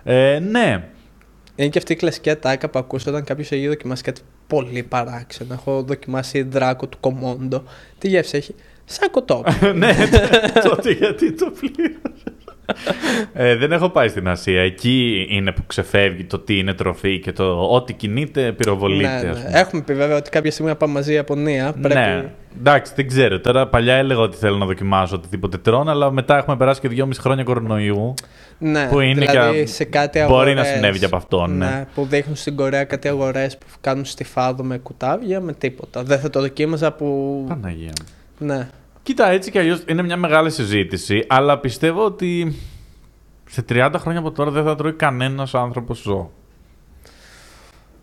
Ε, ναι, Είναι και αυτή η κλασική ατάκα που ακούς όταν κάποιος έχει δοκιμάσει κάτι πολύ παράξενο. Έχω δοκιμάσει δράκο του κομμόντο. Τι γεύση έχει; Σαν κοτόπι. ναι, τότε γιατί το πλήρωσε. Ε, δεν έχω πάει στην Ασία. Εκεί είναι που ξεφεύγει το τι είναι τροφή και το ό,τι κινείται πυροβολείται. ναι, ας ναι. πούμε. Έχουμε πει βέβαια ότι κάποια στιγμή να πάμε μαζί η Ιαπωνία. Πρέπει... Ναι, εντάξει, δεν ξέρω. Τώρα παλιά έλεγα ότι θέλω να δοκιμάσω οτιδήποτε τρώνε, αλλά μετά έχουμε περάσει και δυόμιση χρόνια κορονοϊού. Ναι, Που είναι δηλαδή και- σε κάτι μπορεί να αγορές, συνέβη και από αυτό, ναι. Που δείχνουν στην Κορέα κάτι αγορές που κάνουν στιφάδο με κουτάβια με τίποτα. Δεν θα το δοκίμαζα που. Παναγία μου. Ναι. Κοίτα, έτσι κι αλλιώς είναι μια μεγάλη συζήτηση, αλλά πιστεύω ότι σε 30 χρόνια από τώρα δεν θα τρώει κανένας άνθρωπος ζώο.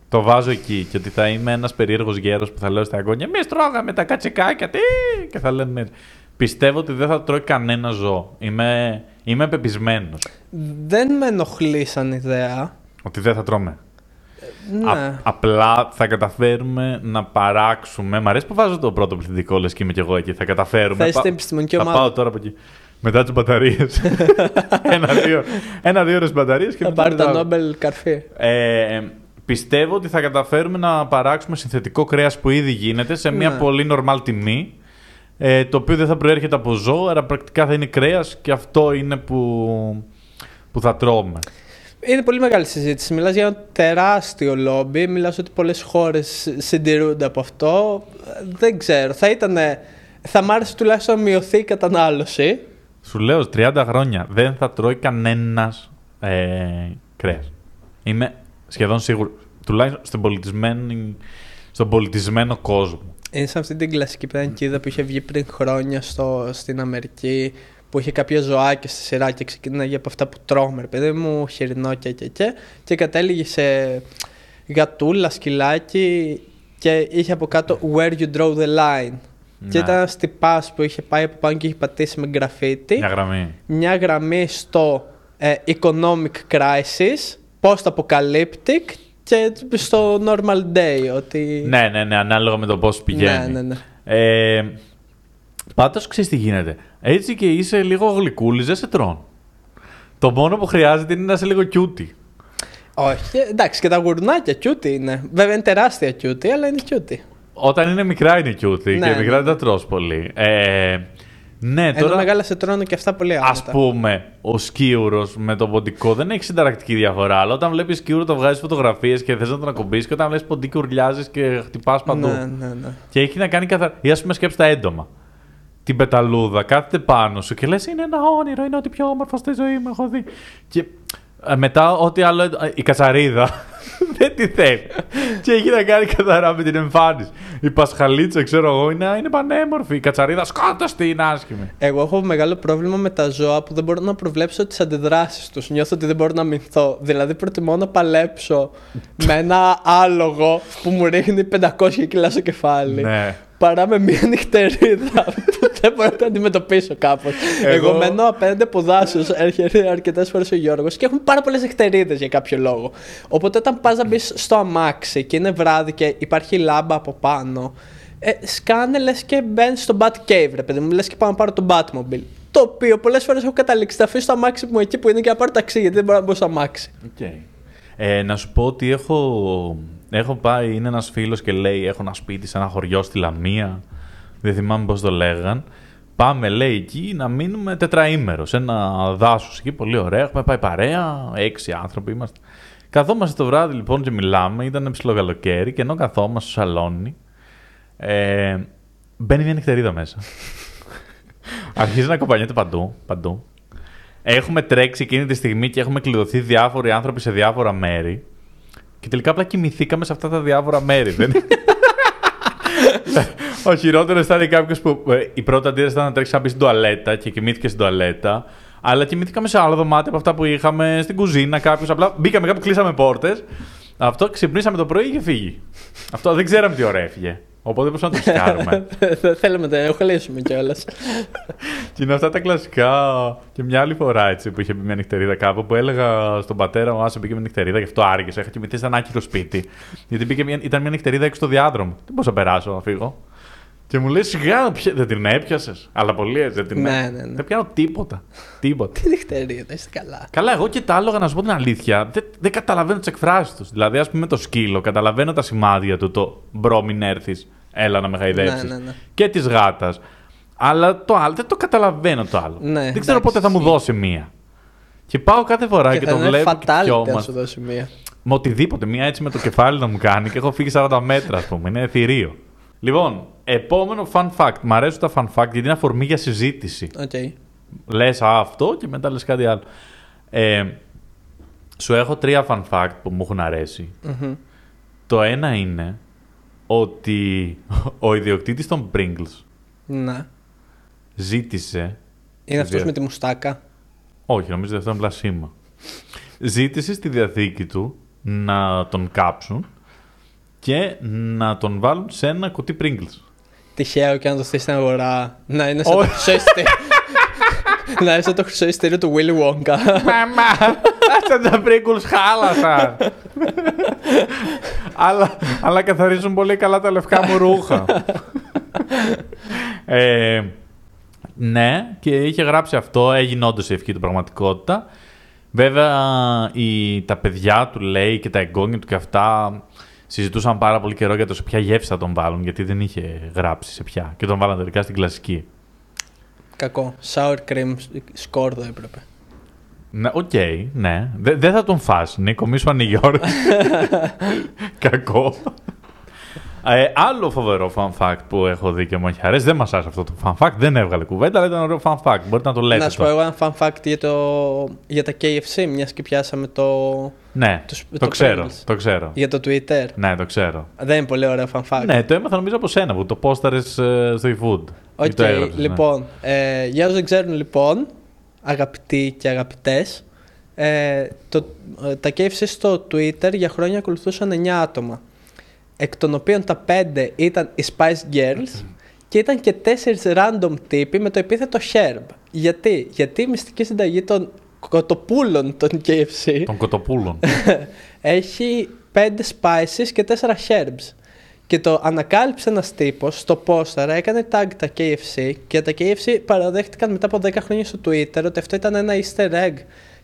Το βάζω εκεί και ότι θα είμαι ένας περίεργος γέρος που θα λέω στα αγώνια Εμείς τρώγαμε τα κατσικάκια, τι! Και θα λένε έτσι. Πιστεύω ότι δεν θα τρώει κανένα ζώο. Είμαι, είμαι πεπισμένος Δεν με ενοχλεί σαν ιδέα. ότι δεν θα τρώμε. Ναι. Α- απλά θα καταφέρουμε να παράξουμε. Μ' αρέσει που βάζω το πρώτο πληθυντικό, λες και είμαι κι εγώ εκεί. Θα καταφέρουμε. Θα είστε Πα- επιστημονική θα ομάδα. πάω τώρα από εκεί. Μετά τις μπαταρίες. ένα-δύο ένα-δύο ώρες μπαταρίες και Θα μετά. πάρει τα μετά- Νόμπελ καρφί. Ε, πιστεύω ότι θα καταφέρουμε να παράξουμε συνθετικό κρέας που ήδη γίνεται σε μια Ναι. πολύ normal τιμή. Ε, το οποίο δεν θα προέρχεται από ζώο, αλλά πρακτικά θα είναι κρέας και αυτό είναι που, που θα τρώμε. Είναι πολύ μεγάλη συζήτηση. Μιλάς για ένα τεράστιο λόμπι. Μιλάς ότι πολλές χώρες συντηρούνται από αυτό. Δεν ξέρω. Θα ήταν. Θα μ' άρεσε τουλάχιστον να μειωθεί η κατανάλωση. Σου λέω, 30 χρόνια δεν θα τρώει κανένας ε, κρέας. Είμαι σχεδόν σίγουρος. Τουλάχιστον στον πολιτισμένο, στον πολιτισμένο κόσμο. Είναι σαν αυτή την κλασική παιδανκίδα που είχε βγει πριν χρόνια στο, στην Αμερική που είχε κάποια ζωάκια στη σειρά και ξεκίναγε από αυτά που τρώμε, ρε παιδί μου, χοιρινό και και και. Και κατέληγε σε γατούλα, σκυλάκι και είχε από κάτω Where you draw the line. Και Ναι. ήταν ένα τυπά που είχε πάει από πάνω και είχε πατήσει με γραφίτι Μια γραμμή. μια γραμμή στο ε, economic crisis, post-apocalyptic και στο normal day. Ότι... Ναι, ναι, ναι, ανάλογα με το πώς πηγαίνει. ναι, ναι. Ε, Πάντως ξέρεις τι γίνεται. Έτσι και είσαι λίγο γλυκούλης, δεν σε τρώνε. Το μόνο που χρειάζεται είναι να είσαι λίγο κιούτι. Όχι, εντάξει, και τα γουρνάκια κιούτι είναι. Βέβαια είναι τεράστια κιούτι, αλλά είναι κιούτι. Όταν είναι μικρά είναι κιούτι Ναι, και μικρά ναι. δεν τα τρως πολύ. Ε, ναι, Ενώ τώρα μεγάλα σε τρώνε και αυτά πολύ ας άνετα. πούμε ο σκίουρος με το ποντικό δεν έχει συνταρακτική διαφορά. Αλλά όταν βλέπεις σκίουρο το βγάζεις φωτογραφίες και θες να τον ακουμπήσεις και όταν βλέπεις ποντίκι ουρλιάζεις και χτυπάς παντού. Ναι, ναι, ναι. Και έχει να κάνει καθαρά. Ή ας πούμε σκέψει τα έντομα. Την πεταλούδα, κάθεται πάνω σου και λες: Είναι ένα όνειρο, είναι ό,τι πιο όμορφο στη ζωή μου έχω δει. Και ε, μετά, ό,τι άλλο. ε, Η κατσαρίδα δεν τη θέλει. και έχει να κάνει καθαρά με την εμφάνιση. Η πασχαλίτσα, ξέρω εγώ, είναι, είναι πανέμορφη. Η κατσαρίδα, σκότωστη, είναι άσχημη. Εγώ έχω μεγάλο πρόβλημα με τα ζώα που δεν μπορώ να προβλέψω τις αντιδράσεις τους. Νιώθω ότι δεν μπορώ να αμυνθώ. Δηλαδή, προτιμώ να παλέψω με ένα άλογο που μου ρίχνει 500 κιλά στο κεφάλι. Ναι. Παρά με μια νυχτερίδα που δεν μπορώ να την αντιμετωπίσω κάπως. Εγώ... Εγώ- μένω απέναντι από δάσο. Έρχεται αρκετές φορές ο Γιώργος και έχουν πάρα πολλές νυχτερίδες για κάποιο λόγο. Οπότε όταν πας να μπεις στο αμάξι και είναι βράδυ και υπάρχει λάμπα από πάνω, ε, σκάνε λες και μπαίνεις στο Bat Cave, ρε παιδί μου, λες και πάω να πάρω το Batmobile. Το οποίο πολλές φορές έχω καταλήξει να αφήσω το αμάξι μου εκεί που είναι και να πάρω ταξί, γιατί δεν μπορώ να μπω στο αμάξι. Okay. Ε, να σου πω ότι έχω, έχω πάει, είναι ένας φίλος και λέει έχω ένα σπίτι σε ένα χωριό στη Λαμία, δεν θυμάμαι πώς το λέγαν. Πάμε, λέει, εκεί να μείνουμε τετραήμερος, σε ένα δάσος εκεί, πολύ ωραία, έχουμε πάει παρέα, έξι άνθρωποι είμαστε. Καθόμαστε το βράδυ λοιπόν και μιλάμε, ήταν ψηλό καλοκαίρι και ενώ καθόμαστε στο σαλόνι, ε, μπαίνει μια νυχτερίδα μέσα. Αρχίζει να κομπανιέται παντού, παντού. Έχουμε τρέξει εκείνη τη στιγμή και έχουμε κλειδωθεί διάφοροι άνθρωποι σε διάφορα μέρη. Και τελικά απλά κοιμηθήκαμε σε αυτά τα διάφορα μέρη. Δεν... Ο χειρότερο ήταν κάποιος που ε, η πρώτη αντίδραση ήταν να τρέξει να μπει στην τουαλέτα και κοιμήθηκε στην τουαλέτα. Αλλά κοιμήθηκαμε σε άλλο δωμάτιο από αυτά που είχαμε στην κουζίνα. Κάποιος απλά μπήκαμε κάπου, κλείσαμε πόρτες. Αυτό ξυπνήσαμε το πρωί και φύγει. Αυτό δεν ξέραμε τι ώρα έφυγε. Οπότε πώς να το σκάρουμε. Δεν θέλουμε να το εχολήσουμε κιόλας. Και είναι αυτά τα κλασικά. Και μια άλλη φορά έτσι που είχε μπει μια νυχτερίδα κάπου που έλεγα στον πατέρα μου: Άσε μπήκε μια νυχτερίδα, γι' αυτό άργησα. Είχα κοιμηθεί σε ένα άκυρο σπίτι. Γιατί μπήκε μια, ήταν μια νυχτερίδα έξω στο διάδρομο. Δεν μπορούσα να περάσω να φύγω. Και μου λέει: Σιγά, ποια- δεν την έπιασες. Αλλά πολύ έτσι, δεν την Ναι, έπιασα. ναι, ναι. Δεν πιάνω τίποτα. τίποτα. Τι νυχτερίδα, είστε καλά. Καλά, εγώ και τα άλογα, να σου πω την αλήθεια, δεν, δεν καταλαβαίνω τις εκφράσεις τους. Δηλαδή, ας πούμε, το σκύλο, καταλαβαίνω τα σημάδια του, το bro, μην έρθεις, έλα να με χαϊδέψει. Ναι, ναι, ναι. Και της γάτας. Αλλά το άλογο, δεν το καταλαβαίνω το άλογο. Ναι, δεν ξέρω εντάξει, πότε θα μου ισχύει. δώσει μία. Και πάω κάθε φορά και, Και το θα είναι βλέπω και fatality αν πιαστούμε. σου δώσει μία. Με οτιδήποτε, μία έτσι με το κεφάλι να μου κάνει και έχω φύγει 40 μέτρα, ας πούμε. Είναι θηρίο. Λοιπόν, επόμενο fun fact. Μ' αρέσουν τα fun fact γιατί είναι αφορμή για συζήτηση. Οκ. Λες αυτό και μετά λες κάτι άλλο. Ε, σου έχω τρία fun fact που μου έχουν αρέσει. Μμμ. Το ένα είναι ότι ο ιδιοκτήτης των Pringles Ναι. ζήτησε. Είναι αυτός Δια- με τη μουστάκα. Όχι, νομίζω ότι αυτό είναι πλάσμα. Ζήτησε στη διαθήκη του να τον κάψουν και να τον βάλουν σε ένα κουτί Pringles. Τυχαίο και να το θεί στην αγορά. Να είναι σαν το Όχι. χρυσό ειστήριο. Να είναι σαν το χρυσό ειστήριο του Willy Wonka. Μαμά, αυτά τα Pringles χάλασαν. αλλά, αλλά καθαρίζουν πολύ καλά τα λευκά μου ρούχα. ε, ναι, και είχε γράψει αυτό, έγινε όντως η ευχή του πραγματικότητα. Βέβαια, η, τα παιδιά του λέει και τα εγγόνια του και αυτά συζητούσαν πάρα πολύ καιρό για το σε ποια γεύση θα τον βάλουν, γιατί δεν είχε γράψει σε ποια. Και τον βάλαν τελικά στην κλασική. Κακό. Sour cream σκόρδο έπρεπε. Ναι, οκ, ναι. Δε- Δεν θα τον φας, Νίκο, μη σου ανοίγει όρεξη. Κακό. Ε, άλλο φοβερό fun fact που έχω δει και μου έχει αρέσει. Δεν μας άρεσε αυτό το fun fact. Δεν έβγαλε κουβέντα, αλλά ήταν ωραίο fun fact. Μπορείτε να το λέτε. Να σου πω τώρα. εγώ ένα fun fact για, το... για τα KFC, μιας και πιάσαμε το. Ναι, το σ- το, το ξέρω. Pringles. Το ξέρω. για το Twitter. Ναι, το ξέρω. Δεν είναι πολύ ωραίο fun fact. Ναι, το έμαθα νομίζω από σένα που το πόσταρε στο eFood. Οκ, Ή το έγραψες, ναι. λοιπόν, ε, για όσους δεν ξέρουν λοιπόν, αγαπητοί και αγαπητές, ε, το, ε, τα KFC στο Twitter για χρόνια ακολουθούσαν 9 άτομα. Εκ των οποίων τα 5 ήταν οι Spice Girls και ήταν και 4 random τύποι με το επίθετο Herb. Γιατί, Γιατί η μυστική συνταγή των κοτοπούλων των KFC Των κοτοπούλων. έχει 5 spices και 4 herbs. Και το ανακάλυψε ένας τύπος στο πόστερα, έκανε tag τα KFC και τα KFC παραδέχτηκαν μετά από 10 χρόνια στο Twitter ότι αυτό ήταν ένα easter egg.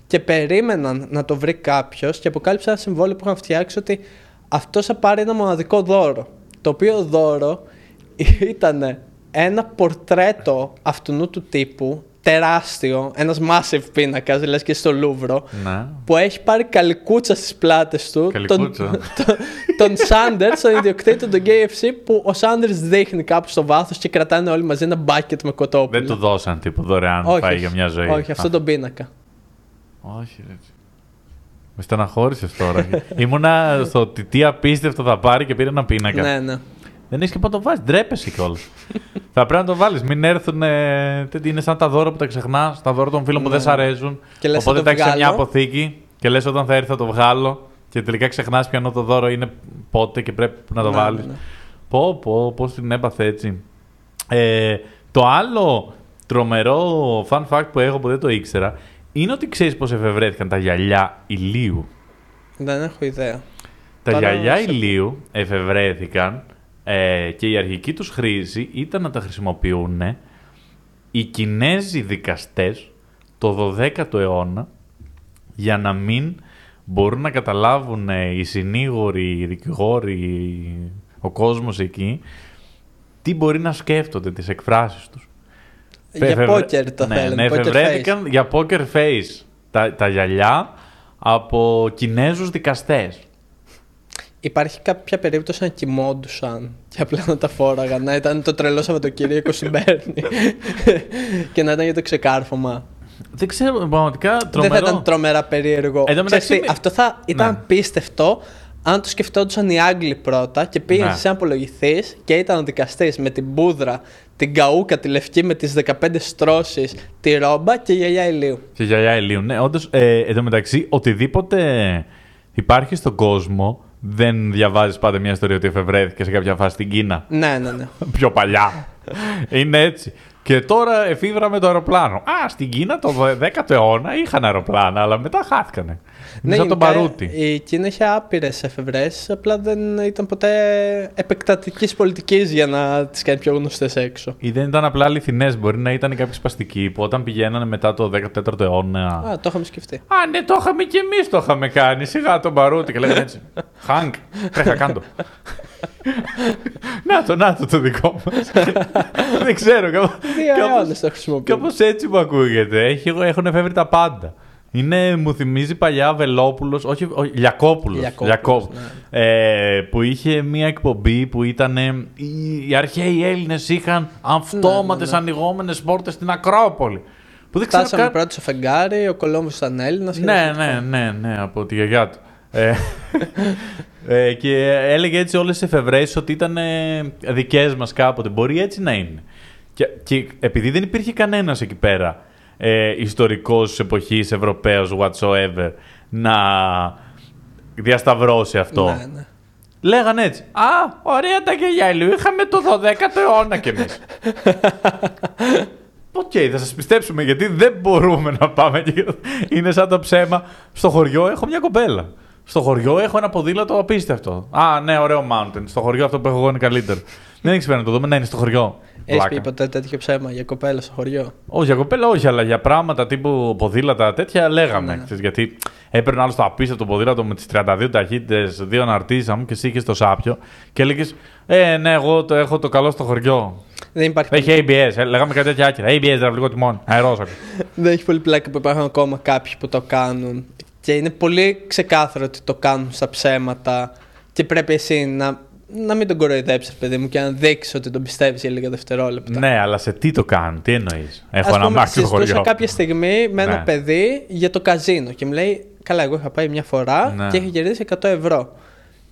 Και περίμεναν να το βρει κάποιος και αποκάλυψε ένα συμβόλαιο που είχαν φτιάξει ότι αυτός θα πάρει ένα μοναδικό δώρο. Το οποίο δώρο ήταν ένα πορτρέτο αυτού του τύπου, τεράστιο, ένας massive πίνακας, λες και στο Λούβρο, ναι. που έχει πάρει καλικούτσα στις πλάτες του τον, Καλικούτσα. τον, τον Σάντερς, τον ιδιοκτήτη του KFC που ο Σάντερς δείχνει κάπου στο βάθος και κρατάνε όλοι μαζί ένα μπάκετ με κοτόπουλο. Δεν του δώσαν τύπου δωρεάν όχι, πάει για μια ζωή. Όχι, αυτό Α, τον πίνακα. Όχι, ρε. Με στεναχώρησες τώρα. Ήμουνα στο ότι τι απίστευτο θα πάρει και πήρε ένα πίνακα. ναι, ναι. Δεν έχεις και πότε το βάζεις. Ντρέπεσαι κιόλας. θα πρέπει να το βάλεις. Μην έρθουν. Ε, τι- είναι σαν τα δώρα που τα ξεχνάς, τα δώρα των φίλων που Ναι. δεν σ' αρέσουν. Και λες, Οπότε θα το τα έχεις σε μια βγάλω. αποθήκη και λες όταν θα έρθει θα το βγάλω. Και τελικά ξεχνάς ποιανό το δώρο είναι πότε και πρέπει να το Ναι, βάλεις. ναι. Πω, πω, πώ την έπαθε έτσι. Ε, το άλλο τρομερό fun fact που έχω που δεν το ήξερα είναι ότι ξέρεις πώ εφευρέθηκαν τα γυαλιά ηλίου; Δεν έχω ιδέα. Τα Τώρα γυαλιά σε- ηλίου εφευρέθηκαν ε, και η αρχική τους χρήση ήταν να τα χρησιμοποιούν οι Κινέζοι δικαστές το 12ο αιώνα για να μην μπορούν να καταλάβουν ε, οι συνήγοροι, οι δικηγόροι, ο κόσμος εκεί τι μπορεί να σκέφτονται τις εκφράσεις τους. Για Εφευρε- πόκερ το ναι, θέλουν. Ναι, poker face. εφευρέθηκαν για poker face τα, τα γυαλιά από Κινέζους δικαστές. Υπάρχει κάποια περίπτωση να κοιμόντουσαν και απλά να τα φόραγαν. Να ήταν το τρελό Σαββατοκύριακο συμπέρνει. και να ήταν για το ξεκάρφωμα. Δεν ξέρω, πραγματικά τρομερό. Δεν θα ήταν τρομερά περίεργο. Εν τω Ξέρεις μεταξύ, τι, αυτό θα ήταν Ναι. πίστευτο αν το σκεφτόντουσαν οι Άγγλοι πρώτα και πήγαινε Ναι. σε ένα απολογηθή και ήταν ο δικαστής με την μπούδρα, την καούκα, τη λευκή με τις 15 στρώσεις, τη ρόμπα και η γυαλιά ηλίου. Και γυαλιά ηλίου. Ναι, όντως, ε, εν τω μεταξύ, οτιδήποτε υπάρχει στον κόσμο, δεν διαβάζεις πάντα μια ιστορία ότι εφευρέθηκε σε κάποια φάση στην Κίνα. Ναι, ναι, ναι. Πιο παλιά. Είναι έτσι. Και τώρα εφήβραμε το αεροπλάνο. Α, στην Κίνα το 10ο αιώνα είχαν αεροπλάνα, αλλά μετά χάθηκανε. Είναι σαν τον γενικά, Παρούτη. Η Κίνα είχε άπειρες εφευρέσει, απλά δεν ήταν ποτέ επεκτατικής πολιτικής για να τις κάνει πιο γνωστές έξω. Ή δεν ήταν απλά αληθινές, μπορεί να ήταν κάποιοι σπαστικοί που όταν πηγαίνανε μετά το 14ο αιώνα. Α, το είχαμε σκεφτεί. Α, ναι, το είχαμε κι εμείς το είχαμε κάνει. Σιγά τον Παρούτη και λέγανε έτσι. Χάνκ, τρέχα κάντο. να το, να το το δικό μας. Δεν ξέρω. Κάπω Δύο αιώνες το χρησιμοποιούμε. κάπως έτσι μου ακούγεται. Έχει, έχουν εφεύρει τα πάντα. Είναι, μου θυμίζει παλιά Βελόπουλος, όχι, όχι Λιακόπουλος. Λιακόπουλος, ναι. ε, που είχε μια εκπομπή που ήταν. ε, οι, οι αρχαίοι Έλληνες είχαν αυτόματες Ναι, ναι, ναι. ανοιγόμενες πόρτες στην Ακρόπολη. Που δεν ξέρω Φτάσαμε καν- πρώτοι στο φεγγάρι, ο Κολόμβος ήταν Έλληνας. ναι, ναι, ναι, ναι, από τη γιαγιά του. Ε, ε, και έλεγε έτσι όλες τις εφευρέσεις ότι ήταν ε, δικές μας κάποτε. Μπορεί έτσι να είναι. Και, και επειδή δεν υπήρχε κανένας εκεί πέρα ε, ιστορικός της εποχής, Ευρωπαίος, whatsoever, να διασταυρώσει αυτό. Ναι, ναι. Λέγανε έτσι. Α, ωραία τα γυαλιά ηλίου. Είχαμε το 12ο αιώνα κι εμείς. Οκ, θα σας πιστέψουμε γιατί δεν μπορούμε να πάμε. και- Είναι σαν το ψέμα. Στο χωριό έχω μια κοπέλα. Στο χωριό έχω ένα ποδήλατο απίστευτο. Α, ναι, ωραίο mountain. Στο χωριό αυτό που έχω εγώ είναι καλύτερο. δεν έχει να το δούμε, ναι, είναι στο χωριό. Έχεις Πλάκα. πει ποτέ τέτοιο ψέμα για κοπέλα στο χωριό; Όχι, για κοπέλα όχι, αλλά για πράγματα τύπου ποδήλατα τέτοια λέγαμε. Ναι. Ξέρεις, γιατί έπαιρνε άλλο το απίστευτο ποδήλατο με τις 32 ταχύτητες, δύο αναρτήσεις μου και εσύ είχες το σάπιο και έλεγες Ε, ναι, εγώ το έχω το καλό στο χωριό. Δεν υπάρχει, Έχει ABS, ες, λέγαμε κάτι τέτοια άκυρα. ABS, δραυλικό τιμόν. Αερόσακο. δεν έχει πολύ πλάκα που υπάρχουν ακόμα κάποιοι που το κάνουν. Και είναι πολύ ξεκάθαρο ότι το κάνουν στα ψέματα. Και πρέπει εσύ να, να μην τον κοροϊδέψεις, παιδί μου, και να δείξει ότι τον πιστεύεις για λίγα δευτερόλεπτα. ναι, αλλά σε τι το κάνουν, τι εννοείς; Έχω Ας ένα πούμε, μάξι στο συζητούσα χωριό. κάποια στιγμή με ένα Ναι. παιδί για το καζίνο και μου λέει: Καλά, εγώ είχα πάει μια φορά Ναι. και είχα κερδίσει 100 ευρώ.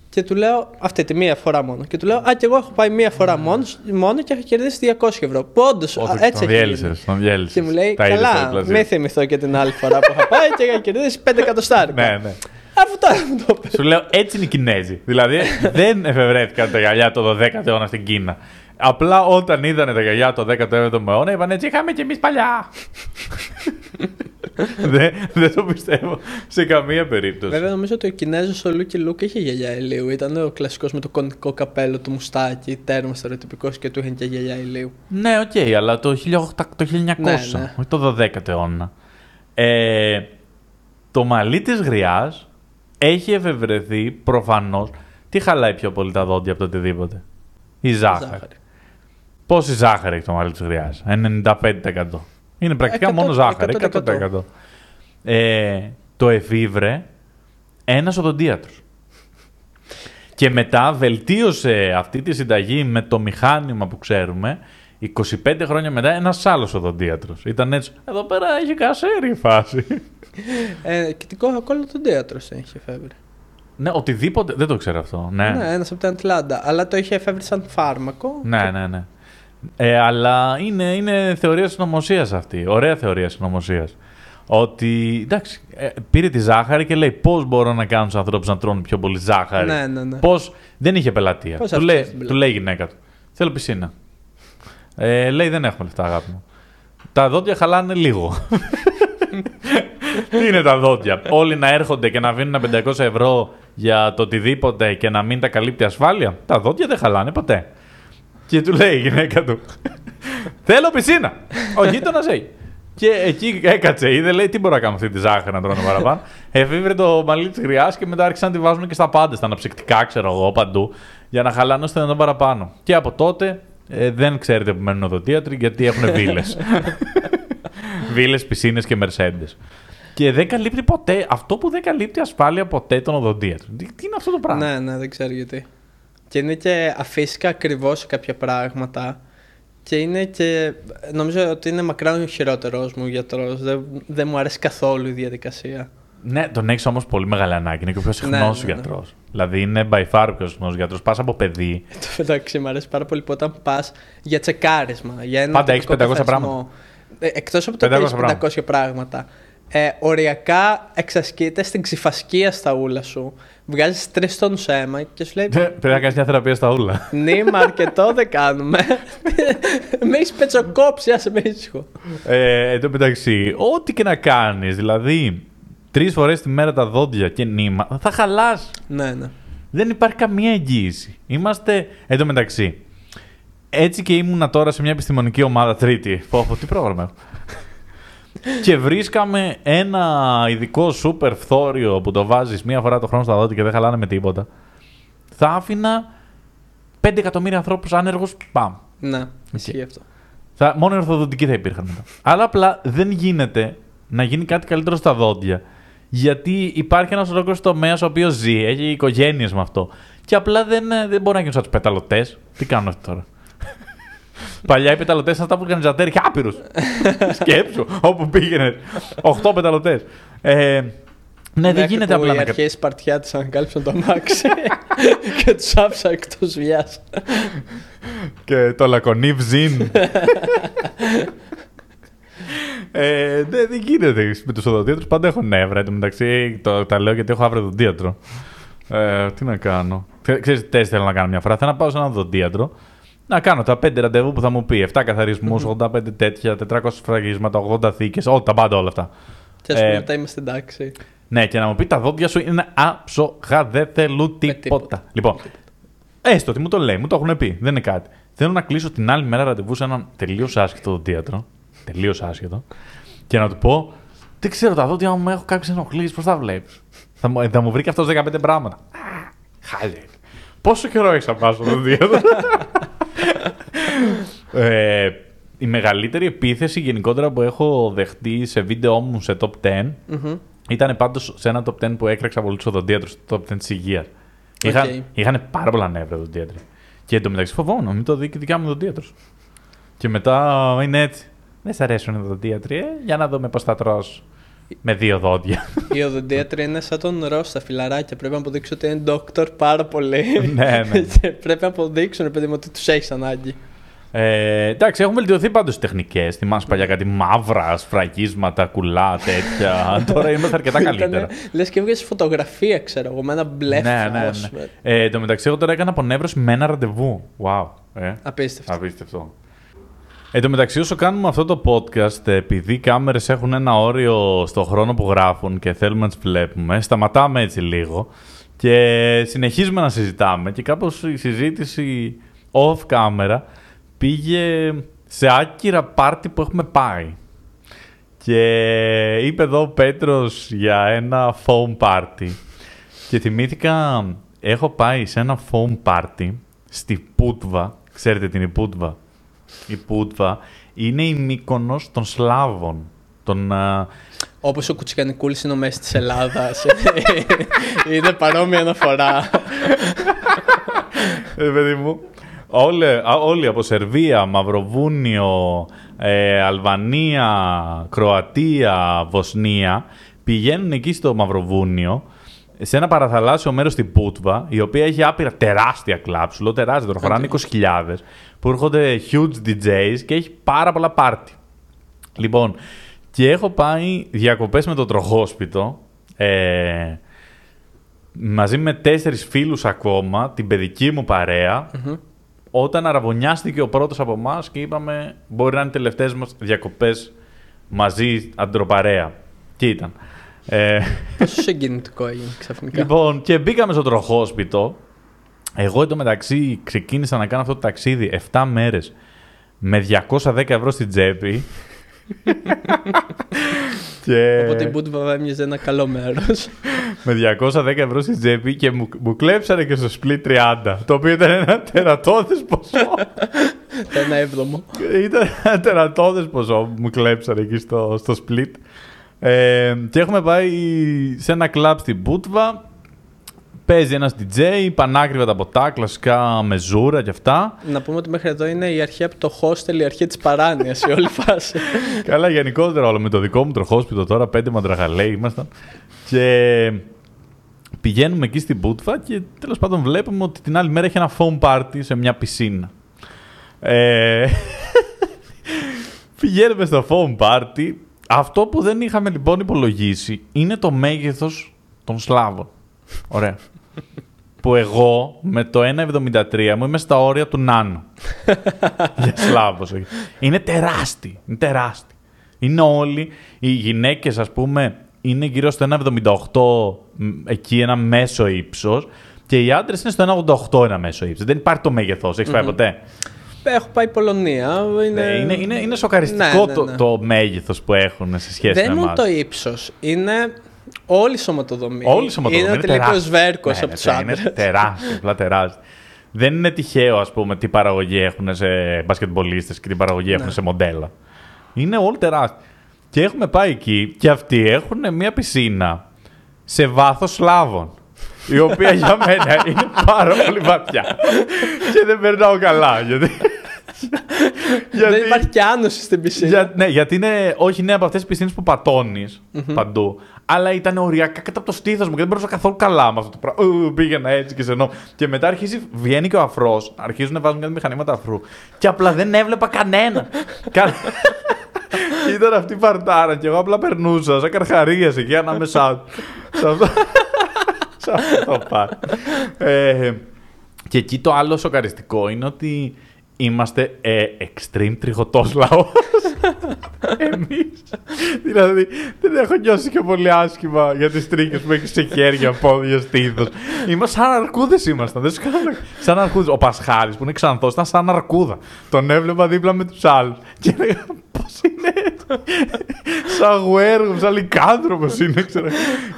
Και του λέω αυτή τη μία φορά μόνο. Και του λέω Α, και εγώ έχω πάει μία φορά μόνος, μόνος και έχω κερδίσει 200 ευρώ. Που όντως Όχι, έτσι τον έχει διέλυσες, γίνει. τον διέλυσες. Και μου λέει Τα είδες στα Καλά, διπλασία. μην θυμηθώ και την άλλη φορά που είχα πάει και είχα κερδίσει 5 εκατοστάρικα. Ναι, ναι. Αφού τώρα μου το πες. Σου λέω έτσι είναι οι Κινέζοι. Δηλαδή δεν εφευρέθηκαν τα γυαλιά το 12ο αιώνα στην Κίνα. Απλά όταν είδανε τα γυαλιά το 17ο αιώνα, είπαν έτσι είχαμε κι εμείς παλιά. δεν, δεν το πιστεύω σε καμία περίπτωση. Βέβαια, νομίζω ότι ο Κινέζος ο Λούκι Λούκ είχε γυαλιά ηλίου. Ήταν ο κλασικός με το κωνικό καπέλο του μουστάκι, τέρμα στερεοτυπικός και του είχαν και γυαλιά ηλίου. Ναι, οκ, αλλά το, 1800, το 1900, Ναι, ναι. όχι το 12ο αιώνα. Ε, το μαλλί της γριάς έχει εφευρεθεί προφανώς. Τι χαλάει πιο πολύ τα δόντια από το οτιδήποτε; Η ζάχαρη. Πόση ζάχαρη έχει το μαλλί της γριάς; 95%. Είναι πρακτικά 100%, μόνο ζάχαρη. 100%. 100%. Ε, το εφήβρε ένας οδοντίατρος. Και μετά βελτίωσε αυτή τη συνταγή με το μηχάνημα που ξέρουμε 25 χρόνια μετά ένας άλλος οδοντίατρος. Ήταν έτσι. Εδώ πέρα έχει κασέρι η φάση. Ε, και την Coca-Cola οδοντίατρος είχε εφεύρει. ναι, οτιδήποτε. Δεν το ξέρω αυτό. Ναι, Ναι, ένας από την Ατλάντα. Αλλά το είχε εφεύρει σαν φάρμακο. ναι, ναι. ναι. Ε, αλλά είναι, είναι θεωρία συνωμοσίας αυτή. Ωραία θεωρία συνωμοσίας. Ότι εντάξει, ε, πήρε τη ζάχαρη και λέει πώς μπορώ να κάνω τους ανθρώπους να τρώνε πιο πολύ ζάχαρη; Ναι, ναι, ναι. Πώ. Δεν είχε πελατεία. Πώς του, αυτός λέει, στην του πλάτη. λέει η γυναίκα του. Θέλω πισίνα. Ε, λέει δεν έχουμε λεφτά, αγάπη μου. Τα δόντια χαλάνε λίγο. Τι είναι τα δόντια; Όλοι να έρχονται και να δίνουν 500 ευρώ για το οτιδήποτε και να μην τα καλύπτει ασφάλεια; Τα δόντια δεν χαλάνε ποτέ. Και του λέει η γυναίκα του. Θέλω πισίνα. Ο γείτονας έχει. Και εκεί έκατσε, είδε, λέει, τι μπορώ να κάνω αυτή τη ζάχαρη να τρώνε παραπάνω. Εφήβρε το μαλλί της γριά και μετά άρχισαν να τη βάζουν και στα πάντα, στα αναψυκτικά, ξέρω εγώ, παντού, για να χαλάνε ώστε να τον παραπάνω. Και από τότε ε, δεν ξέρετε που μένουν οδοντίατροι γιατί έχουν βίλες. βίλες, πισίνες και μερσέντες. Και δεν καλύπτει ποτέ, αυτό που δεν καλύπτει ασφάλεια ποτέ τον οδοντίατρο. Τι, τι είναι αυτό το πράγμα; Ναι, ναι, δεν ξέρω γιατί. Και είναι και αφύσικα ακριβώς σε κάποια πράγματα. Και είναι και. Νομίζω ότι είναι μακράν ο χειρότερος μου γιατρός. Δεν, δεν μου αρέσει καθόλου η διαδικασία. Ναι, τον έχεις όμως πολύ μεγάλη ανάγκη. Είναι και ο πιο συχνός Ναι, ναι, ναι. γιατρός. Δηλαδή είναι by far ο πιο συχνό γιατρός. Πας από παιδί. Το μεταξύ μου αρέσει πάρα πολύ που όταν πας για τσεκάρισμα. Για ένα Πάντα έχεις τυπικό 500 καθαρισμό, Ε, εκτός από το 500 ότι έχεις πράγματα. 500 πράγματα. Ε, οριακά εξασκείται στην ξυφασκία στα ούλα σου. Βγάζεις τρεις τόνους αίμα και σου λέει. Πρέπει να κάνεις μια θεραπεία στα ούλα. Νίμα, αρκετό δεν κάνουμε. με έχεις πετσοκόψει, άσε με ήσυχο. Ε, εν τω μεταξύ, ό,τι και να κάνεις, δηλαδή τρεις φορές τη μέρα τα δόντια και νήμα, θα χαλάσει. Ναι, ναι. Δεν υπάρχει καμία εγγύηση. Είμαστε. Εν τω μεταξύ, έτσι και ήμουνα τώρα σε μια επιστημονική ομάδα τρίτη. Πω, πω, τι πρόγραμμα έχω. και βρίσκαμε ένα ειδικό σούπερ φθόριο που το βάζεις μία φορά το χρόνο στα δόντια και δεν χαλάνε με τίποτα. Θα άφηνα 5 εκατομμύρια ανθρώπους άνεργους, παμ. Ναι, ισχύει αυτό. Θα, μόνο οι ορθοδοντικοί θα υπήρχαν μετά. Αλλά απλά δεν γίνεται να γίνει κάτι καλύτερο στα δόντια. Γιατί υπάρχει ένας ολόκληρος τομέας ο οποίος ζει, έχει οικογένειες με αυτό. Και απλά δεν, ε, δεν μπορεί να γίνουν σαν τους πεταλωτές. Τι κάνουν αυτοί τώρα; Παλιά οι πεταλωτές ήταν αυτά που είχαν ζατέρι και άπειρου. Σκέψου, όπου πήγαινε. 8 πεταλωτές. Ε, ναι, δεν Μέχρι γίνεται που απλά οι να κα- αρχαίοι Σπαρτιάτε ανακάλυψαν το αμάξι και τους άφησαν εκτός δουλειά. Και το λακωνίβ ζήν. Ε, ναι, δεν γίνεται. Με τους οδοντίατρους πάντα έχω νεύρα. Εν τω μεταξύ, το, τα λέω γιατί έχω αύριο οδοντίατρο. Ε, τι να κάνω. Θε- Ξέρεις τι τεστ θέλω να κάνω μια φορά. Θέλω να πάω σε έναν οδοντίατρο να κάνω τα 5 ραντεβού που θα μου πει. 7 καθαρισμούς, 85 τέτοια, 400 φραγίσματα, 80 θήκες, όλα τα πάντα όλα αυτά. Και α πούμε Ε, μετά είμαστε εντάξει. Ναι, και να μου πει τα δόντια σου είναι άψογα, δεν θέλουν τίποτα. τίποτα. Λοιπόν, έστω ότι μου το λέει, μου το έχουν πει, δεν είναι κάτι. Θέλω να κλείσω την άλλη μέρα ραντεβού σε έναν τελείως άσχετο οδοντίατρο. Τελείως άσχετο. Και να του πω, δεν ξέρω τα δόντια μου έχω κάποιες ενοχλήσεις, πώς τα βλέπεις. Θα, μου- θα μου βρει και αυτός 15 πράγματα. Α, Χάλια. Πόσο καιρό έχεις να πας στο οδοντίατρο. ε, η μεγαλύτερη επίθεση γενικότερα που έχω δεχτεί σε βίντεο μου σε top 10 Μμμ. ήταν πάντως σε ένα top 10 που έκραξα από τους οδοντίατρους στο top 10 της υγείας. Είχαν, Οκ. είχαν πάρα πολλά νεύρα οδοντίατροι. Και εντωμεταξύ φοβόμουν να μην το δει και η δικιά μου οδοντίατρο. Και μετά είναι έτσι. Δεν σ' αρέσουν οι οδοντίατροι, ε; για να δούμε πώς θα τρως. Με δύο δόντια. Η οδοντίατρη είναι σαν τον Ρο στα φιλαράκια. Πρέπει να αποδείξουν ότι είναι doctor πάρα πολύ. ναι, ναι. Και πρέπει να αποδείξουν, παιδί μου, ότι τους έχεις ανάγκη. Ε, εντάξει, έχουν βελτιωθεί πάντως οι τεχνικές. Θυμάσαι παλιά κάτι μαύρα, σφραγίσματα, κουλά, τέτοια. Τώρα είμαστε αρκετά καλύτερα. Λες και έβγαζες φωτογραφία, ξέρω εγώ, με ένα μπλε ναι, ναι, φως. ναι. Ε, εν τω μεταξύ, εγώ τώρα έκανα απονεύρωση με ένα ραντεβού. Wow. Ε. Απίστευτο. Απίστευτο. Εν τω μεταξύ, όσο κάνουμε αυτό το podcast, επειδή οι κάμερες έχουν ένα όριο στο χρόνο που γράφουν και θέλουμε να τις βλέπουμε, σταματάμε έτσι λίγο και συνεχίζουμε να συζητάμε και κάπως η συζήτηση off camera πήγε σε άκυρα πάρτι που έχουμε πάει. Και είπε εδώ ο Πέτρος για ένα foam party. Και θυμήθηκα, έχω πάει σε ένα foam party στη Πούτβα. Ξέρετε την η Πούτβα; Η Πούτβα είναι η Μύκονος των Σλάβων. Των, α, Όπως ο Κουτσικανικούλης είναι ο μέσης της Ελλάδας. είναι παρόμοια αναφορά. ε, παιδί μου. Όλοι, α, όλοι από Σερβία, Μαυροβούνιο, ε, Αλβανία, Κροατία, Βοσνία πηγαίνουν εκεί στο Μαυροβούνιο σε ένα παραθαλάσσιο μέρος στην Πούτβα, η οποία έχει άπειρα τεράστια κλαμπ, σου λέω τεράστια, τώρα χωράνε 20.000, που έρχονται huge DJs και έχει πάρα πολλά πάρτι. Λοιπόν, και έχω πάει διακοπές με το τροχόσπιτο, ε, μαζί με τέσσερις φίλους ακόμα, την παιδική μου παρέα, όταν αραβωνιάστηκε ο πρώτος από εμάς και είπαμε μπορεί να είναι οι τελευταίες μας διακοπές μαζί αντροπαρέα. Και ήταν; Ε, Πόσο συγκινητικό έγινε ξαφνικά; λοιπόν, και μπήκαμε στο τροχόσπιτο. Εγώ εντωμεταξύ ξεκίνησα να κάνω αυτό το ταξίδι 7 μέρες με 210 ευρώ στην τσέπη. και Οπότε η Μπούτβα έμοιαζε ένα καλό μέρος. με 210 ευρώ στην τσέπη και μου, μου κλέψανε και στο split 30. Το οποίο ήταν ένα τερατώδες ποσό. ένα έβδομο. ήταν ένα τερατώδες ποσό που μου κλέψανε εκεί στο, στο split. Ε, και έχουμε πάει σε ένα κλαμπ στην Πούτβα. Παίζει ένας DJ, πανάκριβα τα ποτά, κλασικά με ζούρα και αυτά. Να πούμε ότι μέχρι εδώ είναι η αρχή από το hostel, η αρχή της παράνοιας, η όλη φάση. Καλά, γενικότερα όλο με το δικό μου τροχόσπιτο τώρα, πέντε μαντραγαλέοι ήμασταν. Και πηγαίνουμε εκεί στην Πούτβα και τέλος πάντων βλέπουμε ότι την άλλη μέρα έχει ένα foam party σε μια πισίνα. Ε, πηγαίνουμε στο foam party. Αυτό που δεν είχαμε λοιπόν υπολογίσει είναι το μέγεθος των Σλάβων. Ωραία. που εγώ με το 1,73 μου είμαι στα όρια του Νάνου. Για Σλάβος. όχι. Είναι τεράστιοι. Είναι τεράστιοι. Είναι όλοι, οι γυναίκες ας πούμε, είναι γύρω στο 1,78 μ, εκεί ένα μέσο ύψος και οι άντρες είναι στο 1,88 ένα μέσο ύψος. Δεν υπάρχει το μέγεθος. Έχεις πάει ποτέ; Έχω πάει Πολωνία. Είναι, Ναι, είναι, είναι, είναι σοκαριστικό Ναι, ναι, Το, ναι. το μέγεθος που έχουν σε σχέση Δεν με είναι εμάς. το ύψος. Είναι όλη η σωματοδομή. Όλη η σωματοδομή. Είναι ο τελικός τεράστια. βέρκος Ναι, από ναι, του Είναι άντρες. τεράστιο, απλά τεράστιο. Δεν είναι τυχαίο, ας πούμε, τι παραγωγή έχουν σε μπασκετμπολίστες και τι παραγωγή έχουν Ναι. σε μοντέλα. Είναι όλοι τεράστιοι. Και έχουμε πάει εκεί και αυτοί έχουν μια πισίνα σε βάθος Σλάβων. Η οποία για μένα είναι πάρα πολύ βαθιά. και δεν περνάω καλά. Γιατί... Δεν υπάρχει και άνοση στην πισίνα. Για, ναι, γιατί είναι, όχι, είναι από αυτές τις πισίνες που πατώνεις παντού. Αλλά ήταν οριακά κάτω από το στήθος μου και δεν μπορούσα καθόλου καλά με αυτό το πράγμα. Ου, πήγαινα έτσι και σενό. Και μετά αρχίζει, βγαίνει και ο αφρός, αρχίζουν να βάζουν κάτι μηχανήματα αφρού. Και απλά δεν έβλεπα κανένα. Κα- Και ήταν αυτή η παρτάρα και εγώ απλά περνούσα σαν καρχαρία εκεί ανάμεσά του. Σε αυτό, σε αυτό το πάρ. Ε, και εκεί το άλλο σοκαριστικό είναι ότι είμαστε ε, extreme τριχωτός λαός. Εμείς. δηλαδή, δεν έχω νιώσει και πολύ άσχημα για τις τρίχες που έχει σε χέρια, πόδια, στήθος. Είμαστε σαν αρκούδες ήμασταν. Δεν σου κάνω... Σαν αρκούδες. Ο Πασχάλης που είναι ξανθός ήταν σαν αρκούδα. Τον έβλεπα δίπλα με τους άλλους. Και έλεγα, πώς είναι έτσι. σαν γουέργο, σαν λικάνθρωπος είναι, ξέρω.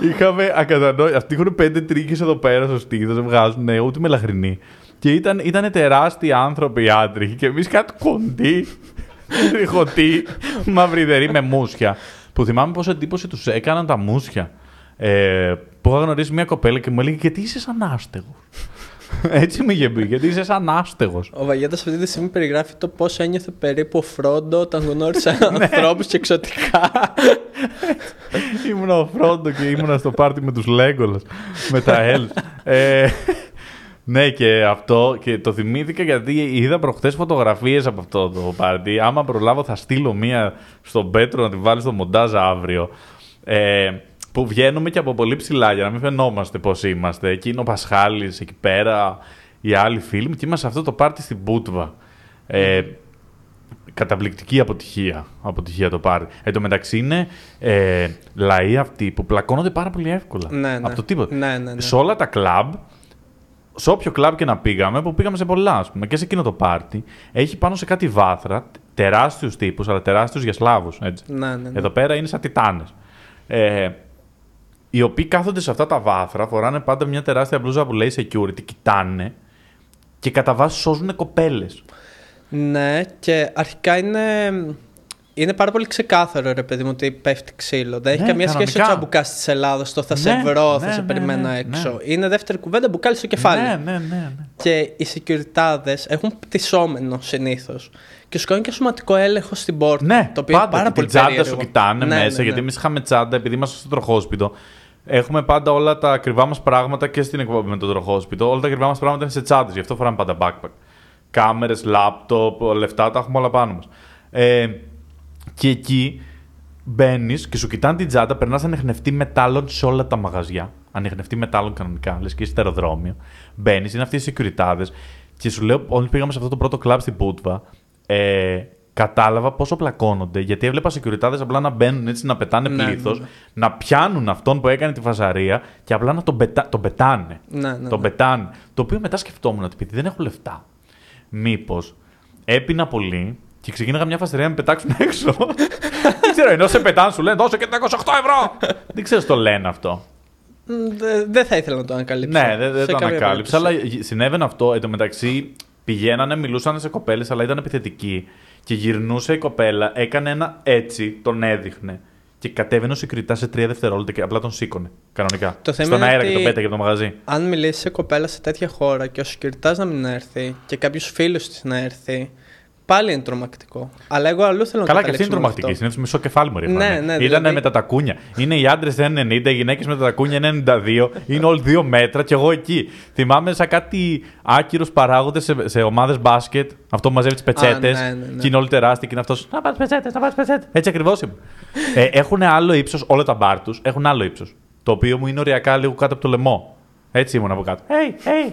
Είχαμε ακατανόητο. Αυτοί έχουν πέντε τρίχες εδώ πέρα στο στήθος, δεν βγάζουν ναι, ούτε με λαχρινή. Και ήταν, ήταν τεράστιοι άνθρωποι οι άντροι και εμείς κάτι κοντοί, τριχωτοί, μαυριδεροί με μουσια. Που θυμάμαι πόσο εντύπωση τους έκαναν τα μουσια. Ε, που είχα γνωρίσει μια κοπέλα και μου έλεγε Γιατί είσαι σαν άστεγος; Έτσι με είχε πει, Γιατί είσαι σαν άστεγος; Ο Βαγέντα αυτή τη στιγμή περιγράφει το πώς ένιωθε περίπου ο Φρόντο όταν γνώρισε Ναι. ανθρώπους και εξωτικά. ήμουνα ο Φρόντο και ήμουνα στο πάρτι με τους Λέγκολας, με τα Ελ. Ε, ναι, και αυτό και το θυμήθηκα γιατί είδα προχθές φωτογραφίες από αυτό το πάρτι. Άμα προλάβω, θα στείλω μία στον Πέτρο να τη βάλει στο μοντάζ αύριο. Ε, που βγαίνουμε και από πολύ ψηλά για να μην φαινόμαστε πώς είμαστε. Εκεί είναι ο Πασχάλης, εκεί πέρα οι άλλοι φίλοι μου και είμαστε σε αυτό το πάρτι στην Πούτβα. Ε, καταπληκτική αποτυχία, αποτυχία το πάρτι. Εν τω μεταξύ είναι ε, λαοί αυτοί που πλακώνονται πάρα πολύ εύκολα. Ναι, ναι. Από το τίποτα. Ναι, ναι, ναι. Σε όλα τα κλαμπ, σε όποιο κλαμπ και να πήγαμε, που πήγαμε σε πολλά, ας πούμε, και σε εκείνο το πάρτι, έχει πάνω σε κάτι βάθρα, τεράστιους τύπους, αλλά τεράστιους για Σλάβους. Ναι, ναι, ναι. Εδώ πέρα είναι σαν τιτάνες. Ε, οι οποίοι κάθονται σε αυτά τα βάθρα, φοράνε πάντα μια τεράστια μπλούζα που λέει security, κοιτάνε και κατά βάση σώζουν κοπέλες. Ναι, και αρχικά είναι, είναι πάρα πολύ ξεκάθαρο ρε παιδί μου ότι πέφτει ξύλο. Δεν έχει Ναι, καμία σχέση ο κανονικά. τσαμπουκάς της Ελλάδα. Το θα σε Ναι, βρω, θα ναι, σε ναι, περιμένω ναι, έξω. ναι. Είναι δεύτερη κουβέντα μπουκάλι στο κεφάλι. Ναι, ναι, ναι. ναι. Και οι securityάδες έχουν πτυσσόμενο συνήθως. Και σου κάνουν και σωματικό έλεγχο στην πόρτα. Ναι, το οποίο πάντα είναι πάρα και πολύ την τσάντα περίεργο. σου κοιτάνε Ναι, μέσα, ναι, ναι. γιατί εμείς είχαμε τσάντα, επειδή είμαστε στο τροχόσπιτο. Έχουμε πάντα όλα τα ακριβά μας πράγματα και στην εκπομπή με το τροχόσπιτο. Όλα τα ακριβά μας πράγματα είναι σε τσάντες, γι' αυτό φοράμε πάντα backpack. Κάμερες, λάπτοπ, λεφτά, τα έχουμε όλα πάνω μας. Ε, και εκεί μπαίνεις και σου κοιτάνε την τσάντα, περνάς ανεχνευτή μετάλλων σε όλα τα μαγαζιά. Ανεχνευτή μετάλλων κανονικά, λες και είσαι στο αεροδρόμιο. Μπαίνεις, είναι αυτοί οι securityάδες και σου λέω, όλοι πήγαμε σε αυτό το πρώτο κλαμπ στην Πούτβα. Ε, κατάλαβα πόσο πλακώνονται. Γιατί έβλεπα securityάδες απλά να μπαίνουν έτσι, να πετάνε Ναι, πλήθος, ναι, ναι. να πιάνουν αυτόν που έκανε τη φασαρία και απλά να τον, πετά, τον πετάνε. Ναι, ναι, τον ναι. πετάνε. Το οποίο μετά σκεφτόμουν ότι επειδή δεν έχω λεφτά, μήπως έπεινα πολύ και ξεκίναγα μια φασαρία να με πετάξουν έξω. δεν ξέρω, ενώ σε πετάνε, σου λένε δώσε και τα 28 ευρώ. δεν ξέρω, το λένε αυτό. Μ, δε- Δεν θα ήθελα να το ανακαλύψω. Ναι, δεν, δεν Σε το καμία ανακάλυψα, αλλά περίπτωση. συνέβαινε αυτό. Εν τω μεταξύ, πηγαίνανε, μιλούσαν σε κοπέλες, αλλά ήταν επιθετικοί. Και γυρνούσε η κοπέλα, έκανε ένα έτσι, τον έδειχνε. Και κατέβαινε ο συγκριτά σε τρία δευτερόλεπτα και απλά τον σήκωνε. Κανονικά. Το θέμα Στον είναι αέρα ότι- και τον πέταγε από το μαγαζί. Αν μιλήσει σε κοπέλα σε τέτοια χώρα και ο σκυρτά να μην έρθει και κάποιος φίλος της να έρθει, πάλι είναι τρομακτικό. Αλλά εγώ αλλού θέλω να Καλά, και αυτή είναι καταλήξω με τρομακτική. αυτό. Συνήθω μισό κεφάλι μου Ναι, ναι, Ήταν δηλαδή- με τα τακούνια. Είναι οι άντρες 1,90, οι γυναίκες με τα τακούνια 1,92. Είναι όλοι δύο μέτρα και εγώ εκεί. Θυμάμαι σαν κάτι άκυρου παράγοντες σε, σε ομάδες μπάσκετ. Αυτό που μαζεύει τις πετσέτες. ναι, ναι, ναι. Και είναι όλοι τεράστιοι και είναι αυτός. Να πα πετσέτες, να πα πετσέτες. Έτσι ακριβώς είμαι. ε, έχουν άλλο ύψος, όλα τα μπαρ τους έχουν άλλο ύψος. Το οποίο μου είναι οριακά λίγο κάτω από το λαιμό. Έτσι ήμουν από κάτω. Hey, hey,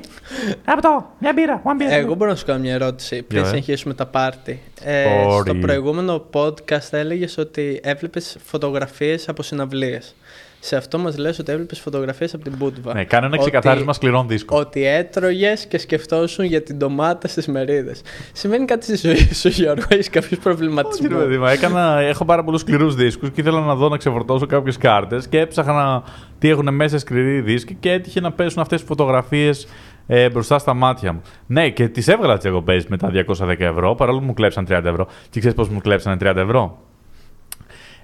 από το, μια μπύρα, one beer. Εγώ μπορώ να σου κάνω μια ερώτηση πριν Για, ε; συνεχίσουμε τα πάρτι. Ε, Sorry. στο προηγούμενο podcast έλεγες ότι έβλεπες φωτογραφίες από συναυλίες. Σε αυτό μας λες ότι έβλεπες φωτογραφίες από την Μπούτβα. Ναι, κάνω ένα Ότι- ξεκαθάρισμα σκληρών δίσκων. Ότι έτρωγες και σκεφτόσουν για την ντομάτα στις μερίδες. Σημαίνει κάτι στη ζωή σου, Γιώργο, έχεις κάποιο Όχι, ρε προβληματισμό. παιδί μου, έκανα, έχω πάρα πολλούς σκληρούς δίσκους και ήθελα να δω να ξεφορτώσω κάποιες κάρτες και έψαχνα τι έχουν μέσα σκληροί δίσκοι και έτυχε να πέσουν αυτές τις φωτογραφίες ε, μπροστά στα μάτια μου. Ναι, και τις έβγαλα τις εγωπέ με τα 210 ευρώ, παρόλο που μου κλέψαν 30 ευρώ. Και ξέρεις πώς μου κλέψανε 30 ευρώ;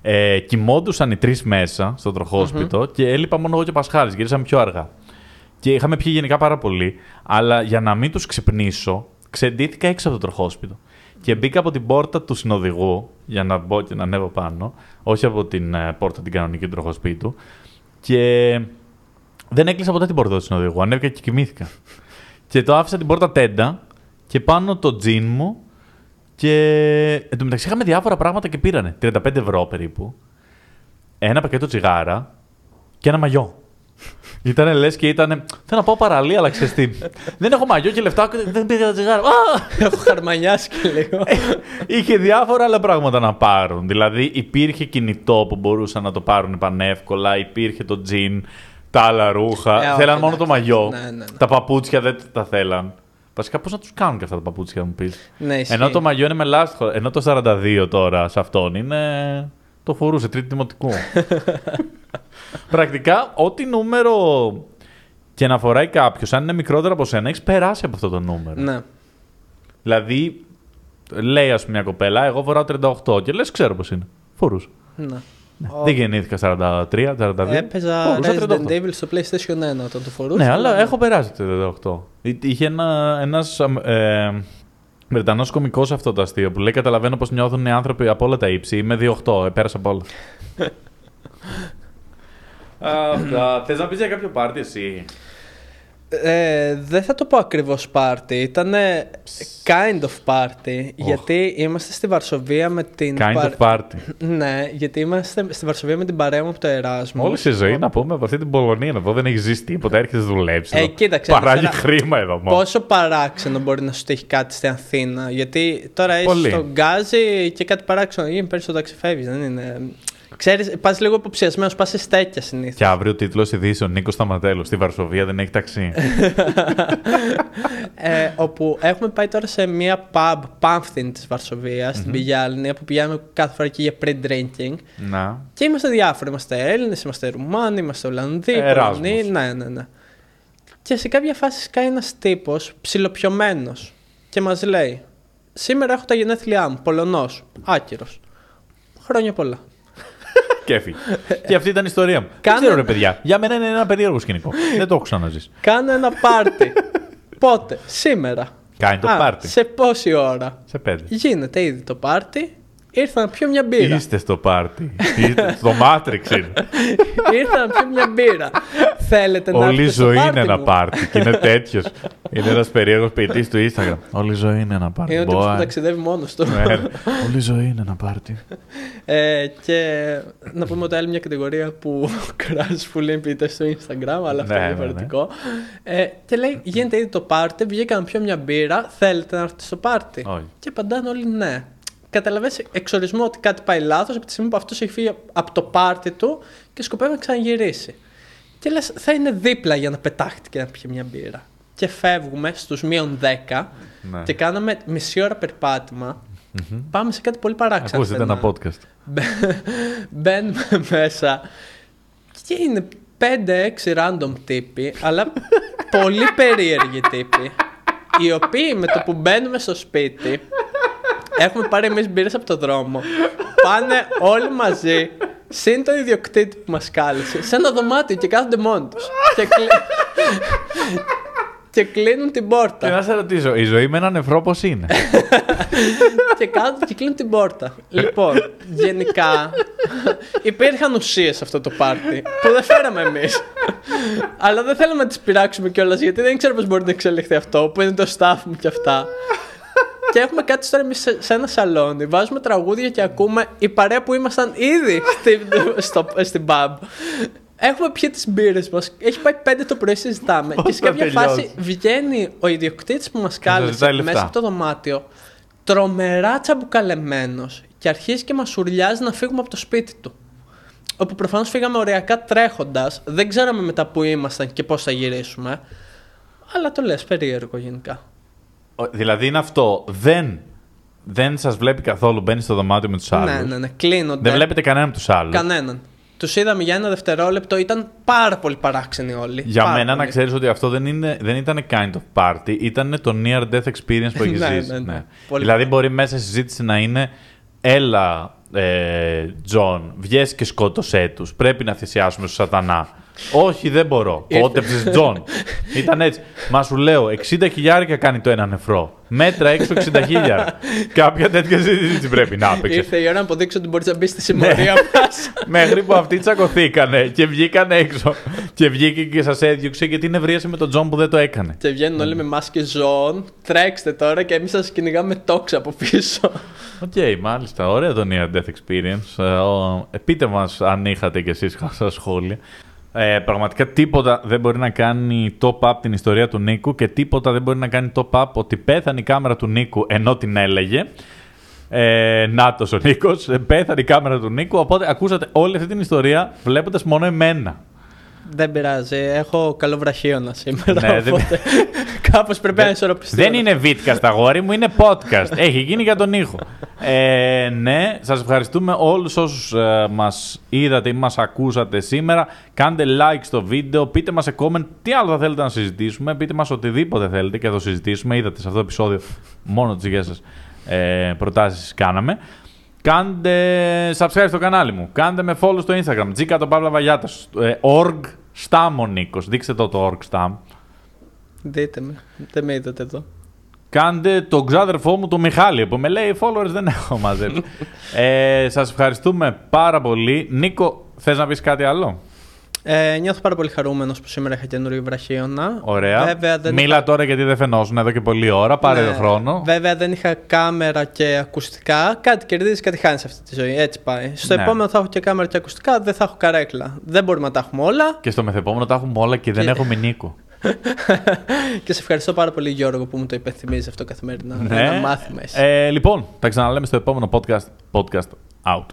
Ε, κοιμόντουσαν οι τρεις μέσα στο τροχοσπιτο και έλειπα μόνο εγώ και ο Πασχάλης. Γυρίσαμε πιο αργά. Και είχαμε πιει γενικά πάρα πολύ, αλλά για να μην τους ξυπνήσω, ξεντήθηκα έξω από το τροχόσπιτο. Και μπήκα από την πόρτα του συνοδηγού για να μπω και να ανέβω πάνω, όχι από την ε, πόρτα την κανονική του τροχοσπίτου. Και δεν έκλεισα ποτέ την πόρτα του συνοδηγού. Ανέβηκα και κοιμήθηκα. και το άφησα την πόρτα τέντα και πάνω το τζιν μου. Και εν τω μεταξύ είχαμε διάφορα πράγματα και πήρανε. 35 ευρώ περίπου. Ένα πακέτο τσιγάρα και ένα μαγιό. Ήτανε λες και ήταν. Θέλω να πάω παραλία, αλλά ξέρεις τι. δεν έχω μαγιό και λεφτά, δεν πήγα τα τσιγάρα. Α! Έχω χαρμανιάσει και λίγο. Είχε διάφορα άλλα πράγματα να πάρουν. Δηλαδή υπήρχε κινητό που μπορούσαν να το πάρουν πανεύκολα, υπήρχε το τζιν, τα άλλα ρούχα. Ε, όχι, θέλαν μόνο το εντάξει. μαγιό. Ναι, ναι, ναι. Τα παπούτσια δεν τα θέλαν. Βασικά πώς να τους κάνουν και αυτά τα παπούτσια, μου πεις; ναι, ισχύει. Ενώ το μαγιό είναι με λάστιχο. Ενώ το 42 τώρα σε αυτόν είναι. Το φορούσε τρίτη δημοτικού. Πρακτικά, ό,τι νούμερο και να φοράει κάποιος, αν είναι μικρότερο από σένα, έχεις περάσει από αυτό το νούμερο. Ναι. Δηλαδή, λέει ας πούμε μια κοπέλα, εγώ φοράω 38 και λες, ξέρω πώς είναι. Φορούσα. ναι. Δεν γεννήθηκα 43, 42. Έπαιζα Φορούσα Resident 38. Evil στο PlayStation 1 όταν το φορούσα. Ναι, αλλά έχω περάσει το 38. Εί- Είχε ένα, ένας ε, Βρετανός κωμικός αυτό το αστείο που λέει καταλαβαίνω πώς νιώθουν οι άνθρωποι από όλα τα ύψη. Είμαι 2,8, ε, πέρασα από όλα. Αυτά. Θες να πεις για κάποιο πάρτι εσύ; Ε, δεν θα το πω ακριβώς party, ήταν kind of party, γιατί είμαστε στη Βαρσοβία με την... Kind παρ- of party. Ναι, γιατί είμαστε στη Βαρσοβία με την παρέα μου από το Εράσμο. Όλη η ζωή να πούμε από αυτή την Πολωνία εδώ δεν έχεις ζήσει τίποτα. Έρχεται να δουλέψεις. Ε, εδώ. κοίταξε, Παράγει τώρα, χρήμα εδώ μόνο. Πόσο παράξενο μπορεί να σου τύχει κάτι στην Αθήνα, γιατί τώρα είσαι Πολύ. στον Γκάζι και κάτι παράξενο γίνει, παίρνεις το ταξί φεύγεις, δεν είναι... Ξέρεις, πας λίγο υποψιασμένος, πας σε στέκια συνήθως. Και αύριο τίτλος ειδήσεων Νίκος Σταματέλος. Στη Βαρσοβία δεν έχει ταξί. ε, όπου έχουμε πάει τώρα σε μια pub, Pamphtin της Βαρσοβίας, στην Πηγιάλνη, που πηγαίνουμε κάθε φορά εκεί για pre-drinking. Να. Και είμαστε διάφοροι. Είμαστε Έλληνες, είμαστε Ρουμάνοι, είμαστε Ολλανδοί, Εράσμους. Πολωνοί. Ναι, ναι, ναι. Και σε κάποια φάση σκάει ένας τύπος ψιλοπιωμένος και μας λέει: Σήμερα έχω τα γενέθλιά μου, Πολωνός, άκυρος. Χρόνια πολλά. Και έφυγε. και αυτή ήταν η ιστορία μου. Δεν Κάνε- ξέρω, ρε παιδιά. Για μένα είναι ένα περίεργο σκηνικό. δεν το έχω ξαναζήσει. Κάνε ένα πάρτι. Πότε, σήμερα. Κάνει το Α, πάρτι. Σε πόση ώρα; Σε πέντε. Γίνεται ήδη το πάρτι. Ήρθα να πιω μια μπύρα. Είστε στο πάρτι. Είστε στο Matrix είναι. Ήρθα να πιω μια μπύρα. Θέλετε να Όλη η έρθετε στο ζωή είναι πάρτι ένα μου; πάρτι. Και είναι τέτοιος. είναι ένας περίεργος ποιητής του Instagram. Όλη η ζωή είναι ένα πάρτι. Είναι ο τύπος που Boy. ταξιδεύει μόνος του. Ναι, ναι. Όλη η ζωή είναι ένα πάρτι. Ε, και να πούμε ότι άλλη μια κατηγορία που κράζει που λέει ποιητές στο Instagram, αλλά αυτό Ναι, είναι ναι, διαφορετικό. Ε, και λέει: Γίνεται ήδη το πάρτι, βγήκα να πιω μια μπύρα, θέλετε να έρθετε στο πάρτι; Όχι. Και απαντάνε όλοι ναι. Καταλαβαίνεις εξορισμό ότι κάτι πάει λάθος από τη στιγμή που αυτός έχει φύγει από το πάρτι του και σκοπεύει να ξαναγυρίσει. Και λες, θα είναι δίπλα για να πετάχτηκε να πιει μια μπύρα. Και φεύγουμε στους μείον 10 Ναι. και κάναμε μισή ώρα περπάτημα. Πάμε σε κάτι πολύ παράξενο. Ακούσετε ένα podcast. Μπε- Μπαίνουμε μέσα και είναι 5-6 random τύποι, αλλά πολύ περίεργοι τύποι, οι οποίοι με το που μπαίνουμε στο σπίτι, έχουμε πάρει εμείς μπύρες από το δρόμο, πάνε όλοι μαζί, συν τον ιδιοκτήτη που μας κάλεσε, σε ένα δωμάτιο και κάθονται μόνοι τους. Και, κλει- και κλείνουν την πόρτα. Και να σε ρωτήσω, η ζωή με ένα νεφρό πώς είναι; και κάθονται και κλείνουν την πόρτα. Λοιπόν, γενικά υπήρχαν ουσίες σε αυτό το πάρτι που δεν φέραμε εμείς. Αλλά δεν θέλαμε να τις πειράξουμε κιόλας γιατί δεν ξέρω πώς μπορεί να εξελιχθεί αυτό, που είναι το staff μου και αυτά. Και έχουμε κάτι τώρα εμείς σε, σε ένα σαλόνι. Βάζουμε τραγούδια και ακούμε η παρέα που ήμασταν ήδη στη, στο, στην pub. Έχουμε πιει τις μπύρες μας. Έχει πάει πέντε το πρωί, συζητάμε. και σε θα κάποια φάση τελειώσει. βγαίνει ο ιδιοκτήτης που μας ζητάει κάλεσε λεφτά. μέσα από το δωμάτιο τρομερά τσαμπουκαλεμένος και αρχίζει και μας ουρλιάζει να φύγουμε από το σπίτι του. Όπου προφανώς φύγαμε ωριακά τρέχοντας, δεν ξέραμε μετά που ήμασταν και πώς θα γυρίσουμε. Αλλά το λες περίεργο γενικά. Ο- δηλαδή είναι αυτό. Δεν, δεν σας βλέπει καθόλου. Μπαίνει στο δωμάτιο με τους άλλους. Ναι, ναι, ναι. Κλείνονται. Δεν βλέπετε κανέναν από τους άλλους. Κανέναν. Τους είδαμε για ένα δευτερόλεπτο, ήταν πάρα πολύ παράξενοι όλοι. Για Πάρα μένα να πολύ. ξέρεις ότι αυτό δεν, είναι, δεν ήταν kind of party, ήταν το near death experience που έχεις Ναι, ζήσει. ναι, ναι. Ναι. Πολύ δηλαδή καλά. μπορεί μέσα στη συζήτηση να είναι Έλα, ε, Τζον, βγες και σκότωσέ τους. Πρέπει να θυσιάσουμε στο σατανά. Όχι, δεν μπορώ. Ήρθε. Κότεψες Τζον. Ήταν έτσι. Μα σου λέω, 60 χιλιάρικα κάνει το ένα νεφρό. Μέτρα έξω 60 χιλιάρικα. Κάποια τέτοια συζήτηση πρέπει να έπαιξε. Ήρθε η ώρα να αποδείξω ότι μπορείς να μπεις στη συμμορία Ναι. μας. Μέχρι που αυτοί τσακωθήκανε και βγήκαν έξω. Και βγήκε και σας έδιωξε γιατί νευρίασε με τον Τζον που δεν το έκανε. Και βγαίνουν όλοι με μάσκες ζώων. Τρέξτε τώρα και εμείς σας κυνηγάμε με τόξα από πίσω. Οκ, μάλιστα. Ωραίο το Near Death Experience. Ε, ο- ε, πείτε μας αν είχατε κι εσείς στα σχόλια. Ε, πραγματικά τίποτα δεν μπορεί να κάνει top-up την ιστορία του Νίκου και τίποτα δεν μπορεί να κάνει top-up ότι πέθανε η κάμερα του Νίκου ενώ την έλεγε. Ε, Νάτος ο Νίκος, ε, πέθανε η κάμερα του Νίκου, οπότε ακούσατε όλη αυτή την ιστορία βλέποντας μόνο εμένα. Δεν πειράζει. Έχω καλό βραχίωνα σήμερα. Ναι, δεν- οπότε κάπως πρέπει να ισορροπιστεί. Δεν είναι βίντεο αγόρι μου, είναι podcast. Έχει γίνει για τον ήχο. Ε, ναι, σας ευχαριστούμε όλους όσους ε, μας είδατε ή μας ακούσατε σήμερα. Κάντε like στο βίντεο, πείτε μας σε comment τι άλλο θα θέλετε να συζητήσουμε. Πείτε μας οτιδήποτε θέλετε και θα το συζητήσουμε. Είδατε σε αυτό το επεισόδιο μόνο τις δικές σας ε, προτάσεις κάναμε. Κάντε subscribe στο κανάλι μου. Κάντε με follow στο Instagram. Τζίκα το Παύλα Βαγιάτας. Ε, org Stam ο Νίκος. Δείξτε το το org Stam. Δείτε με. Δεν με είδατε εδώ. Κάντε τον ξάδερφό μου, τον Μιχάλη, που με λέει followers δεν έχω μαζέψει. ε, σας ευχαριστούμε πάρα πολύ. Νίκο, θες να πεις κάτι άλλο; Ε, νιώθω πάρα πολύ χαρούμενος που σήμερα είχα καινούριο βραχίωνα. Ωραία. Βέβαια, δεν Μίλα τώρα γιατί δεν φαινόσουν εδώ και πολλή ώρα. Πάρε Ναι. χρόνο. Βέβαια δεν είχα κάμερα και ακουστικά. Κάτι κερδίζεις, κάτι χάνεις αυτή τη ζωή. Έτσι πάει. Στο Ναι. επόμενο θα έχω και κάμερα και ακουστικά, δεν θα έχω καρέκλα. Δεν μπορούμε να τα έχουμε όλα. Και στο μεθεπόμενο τα έχουμε όλα και δεν Και- έχουμε Νίκο. και σε ευχαριστώ πάρα πολύ, Γιώργο, που μου το υπενθυμίζεις αυτό καθημερινά. Ναι. Ένα μάθημα εσύ. Ε, λοιπόν, τα ξαναλέμε στο επόμενο podcast. Podcast out.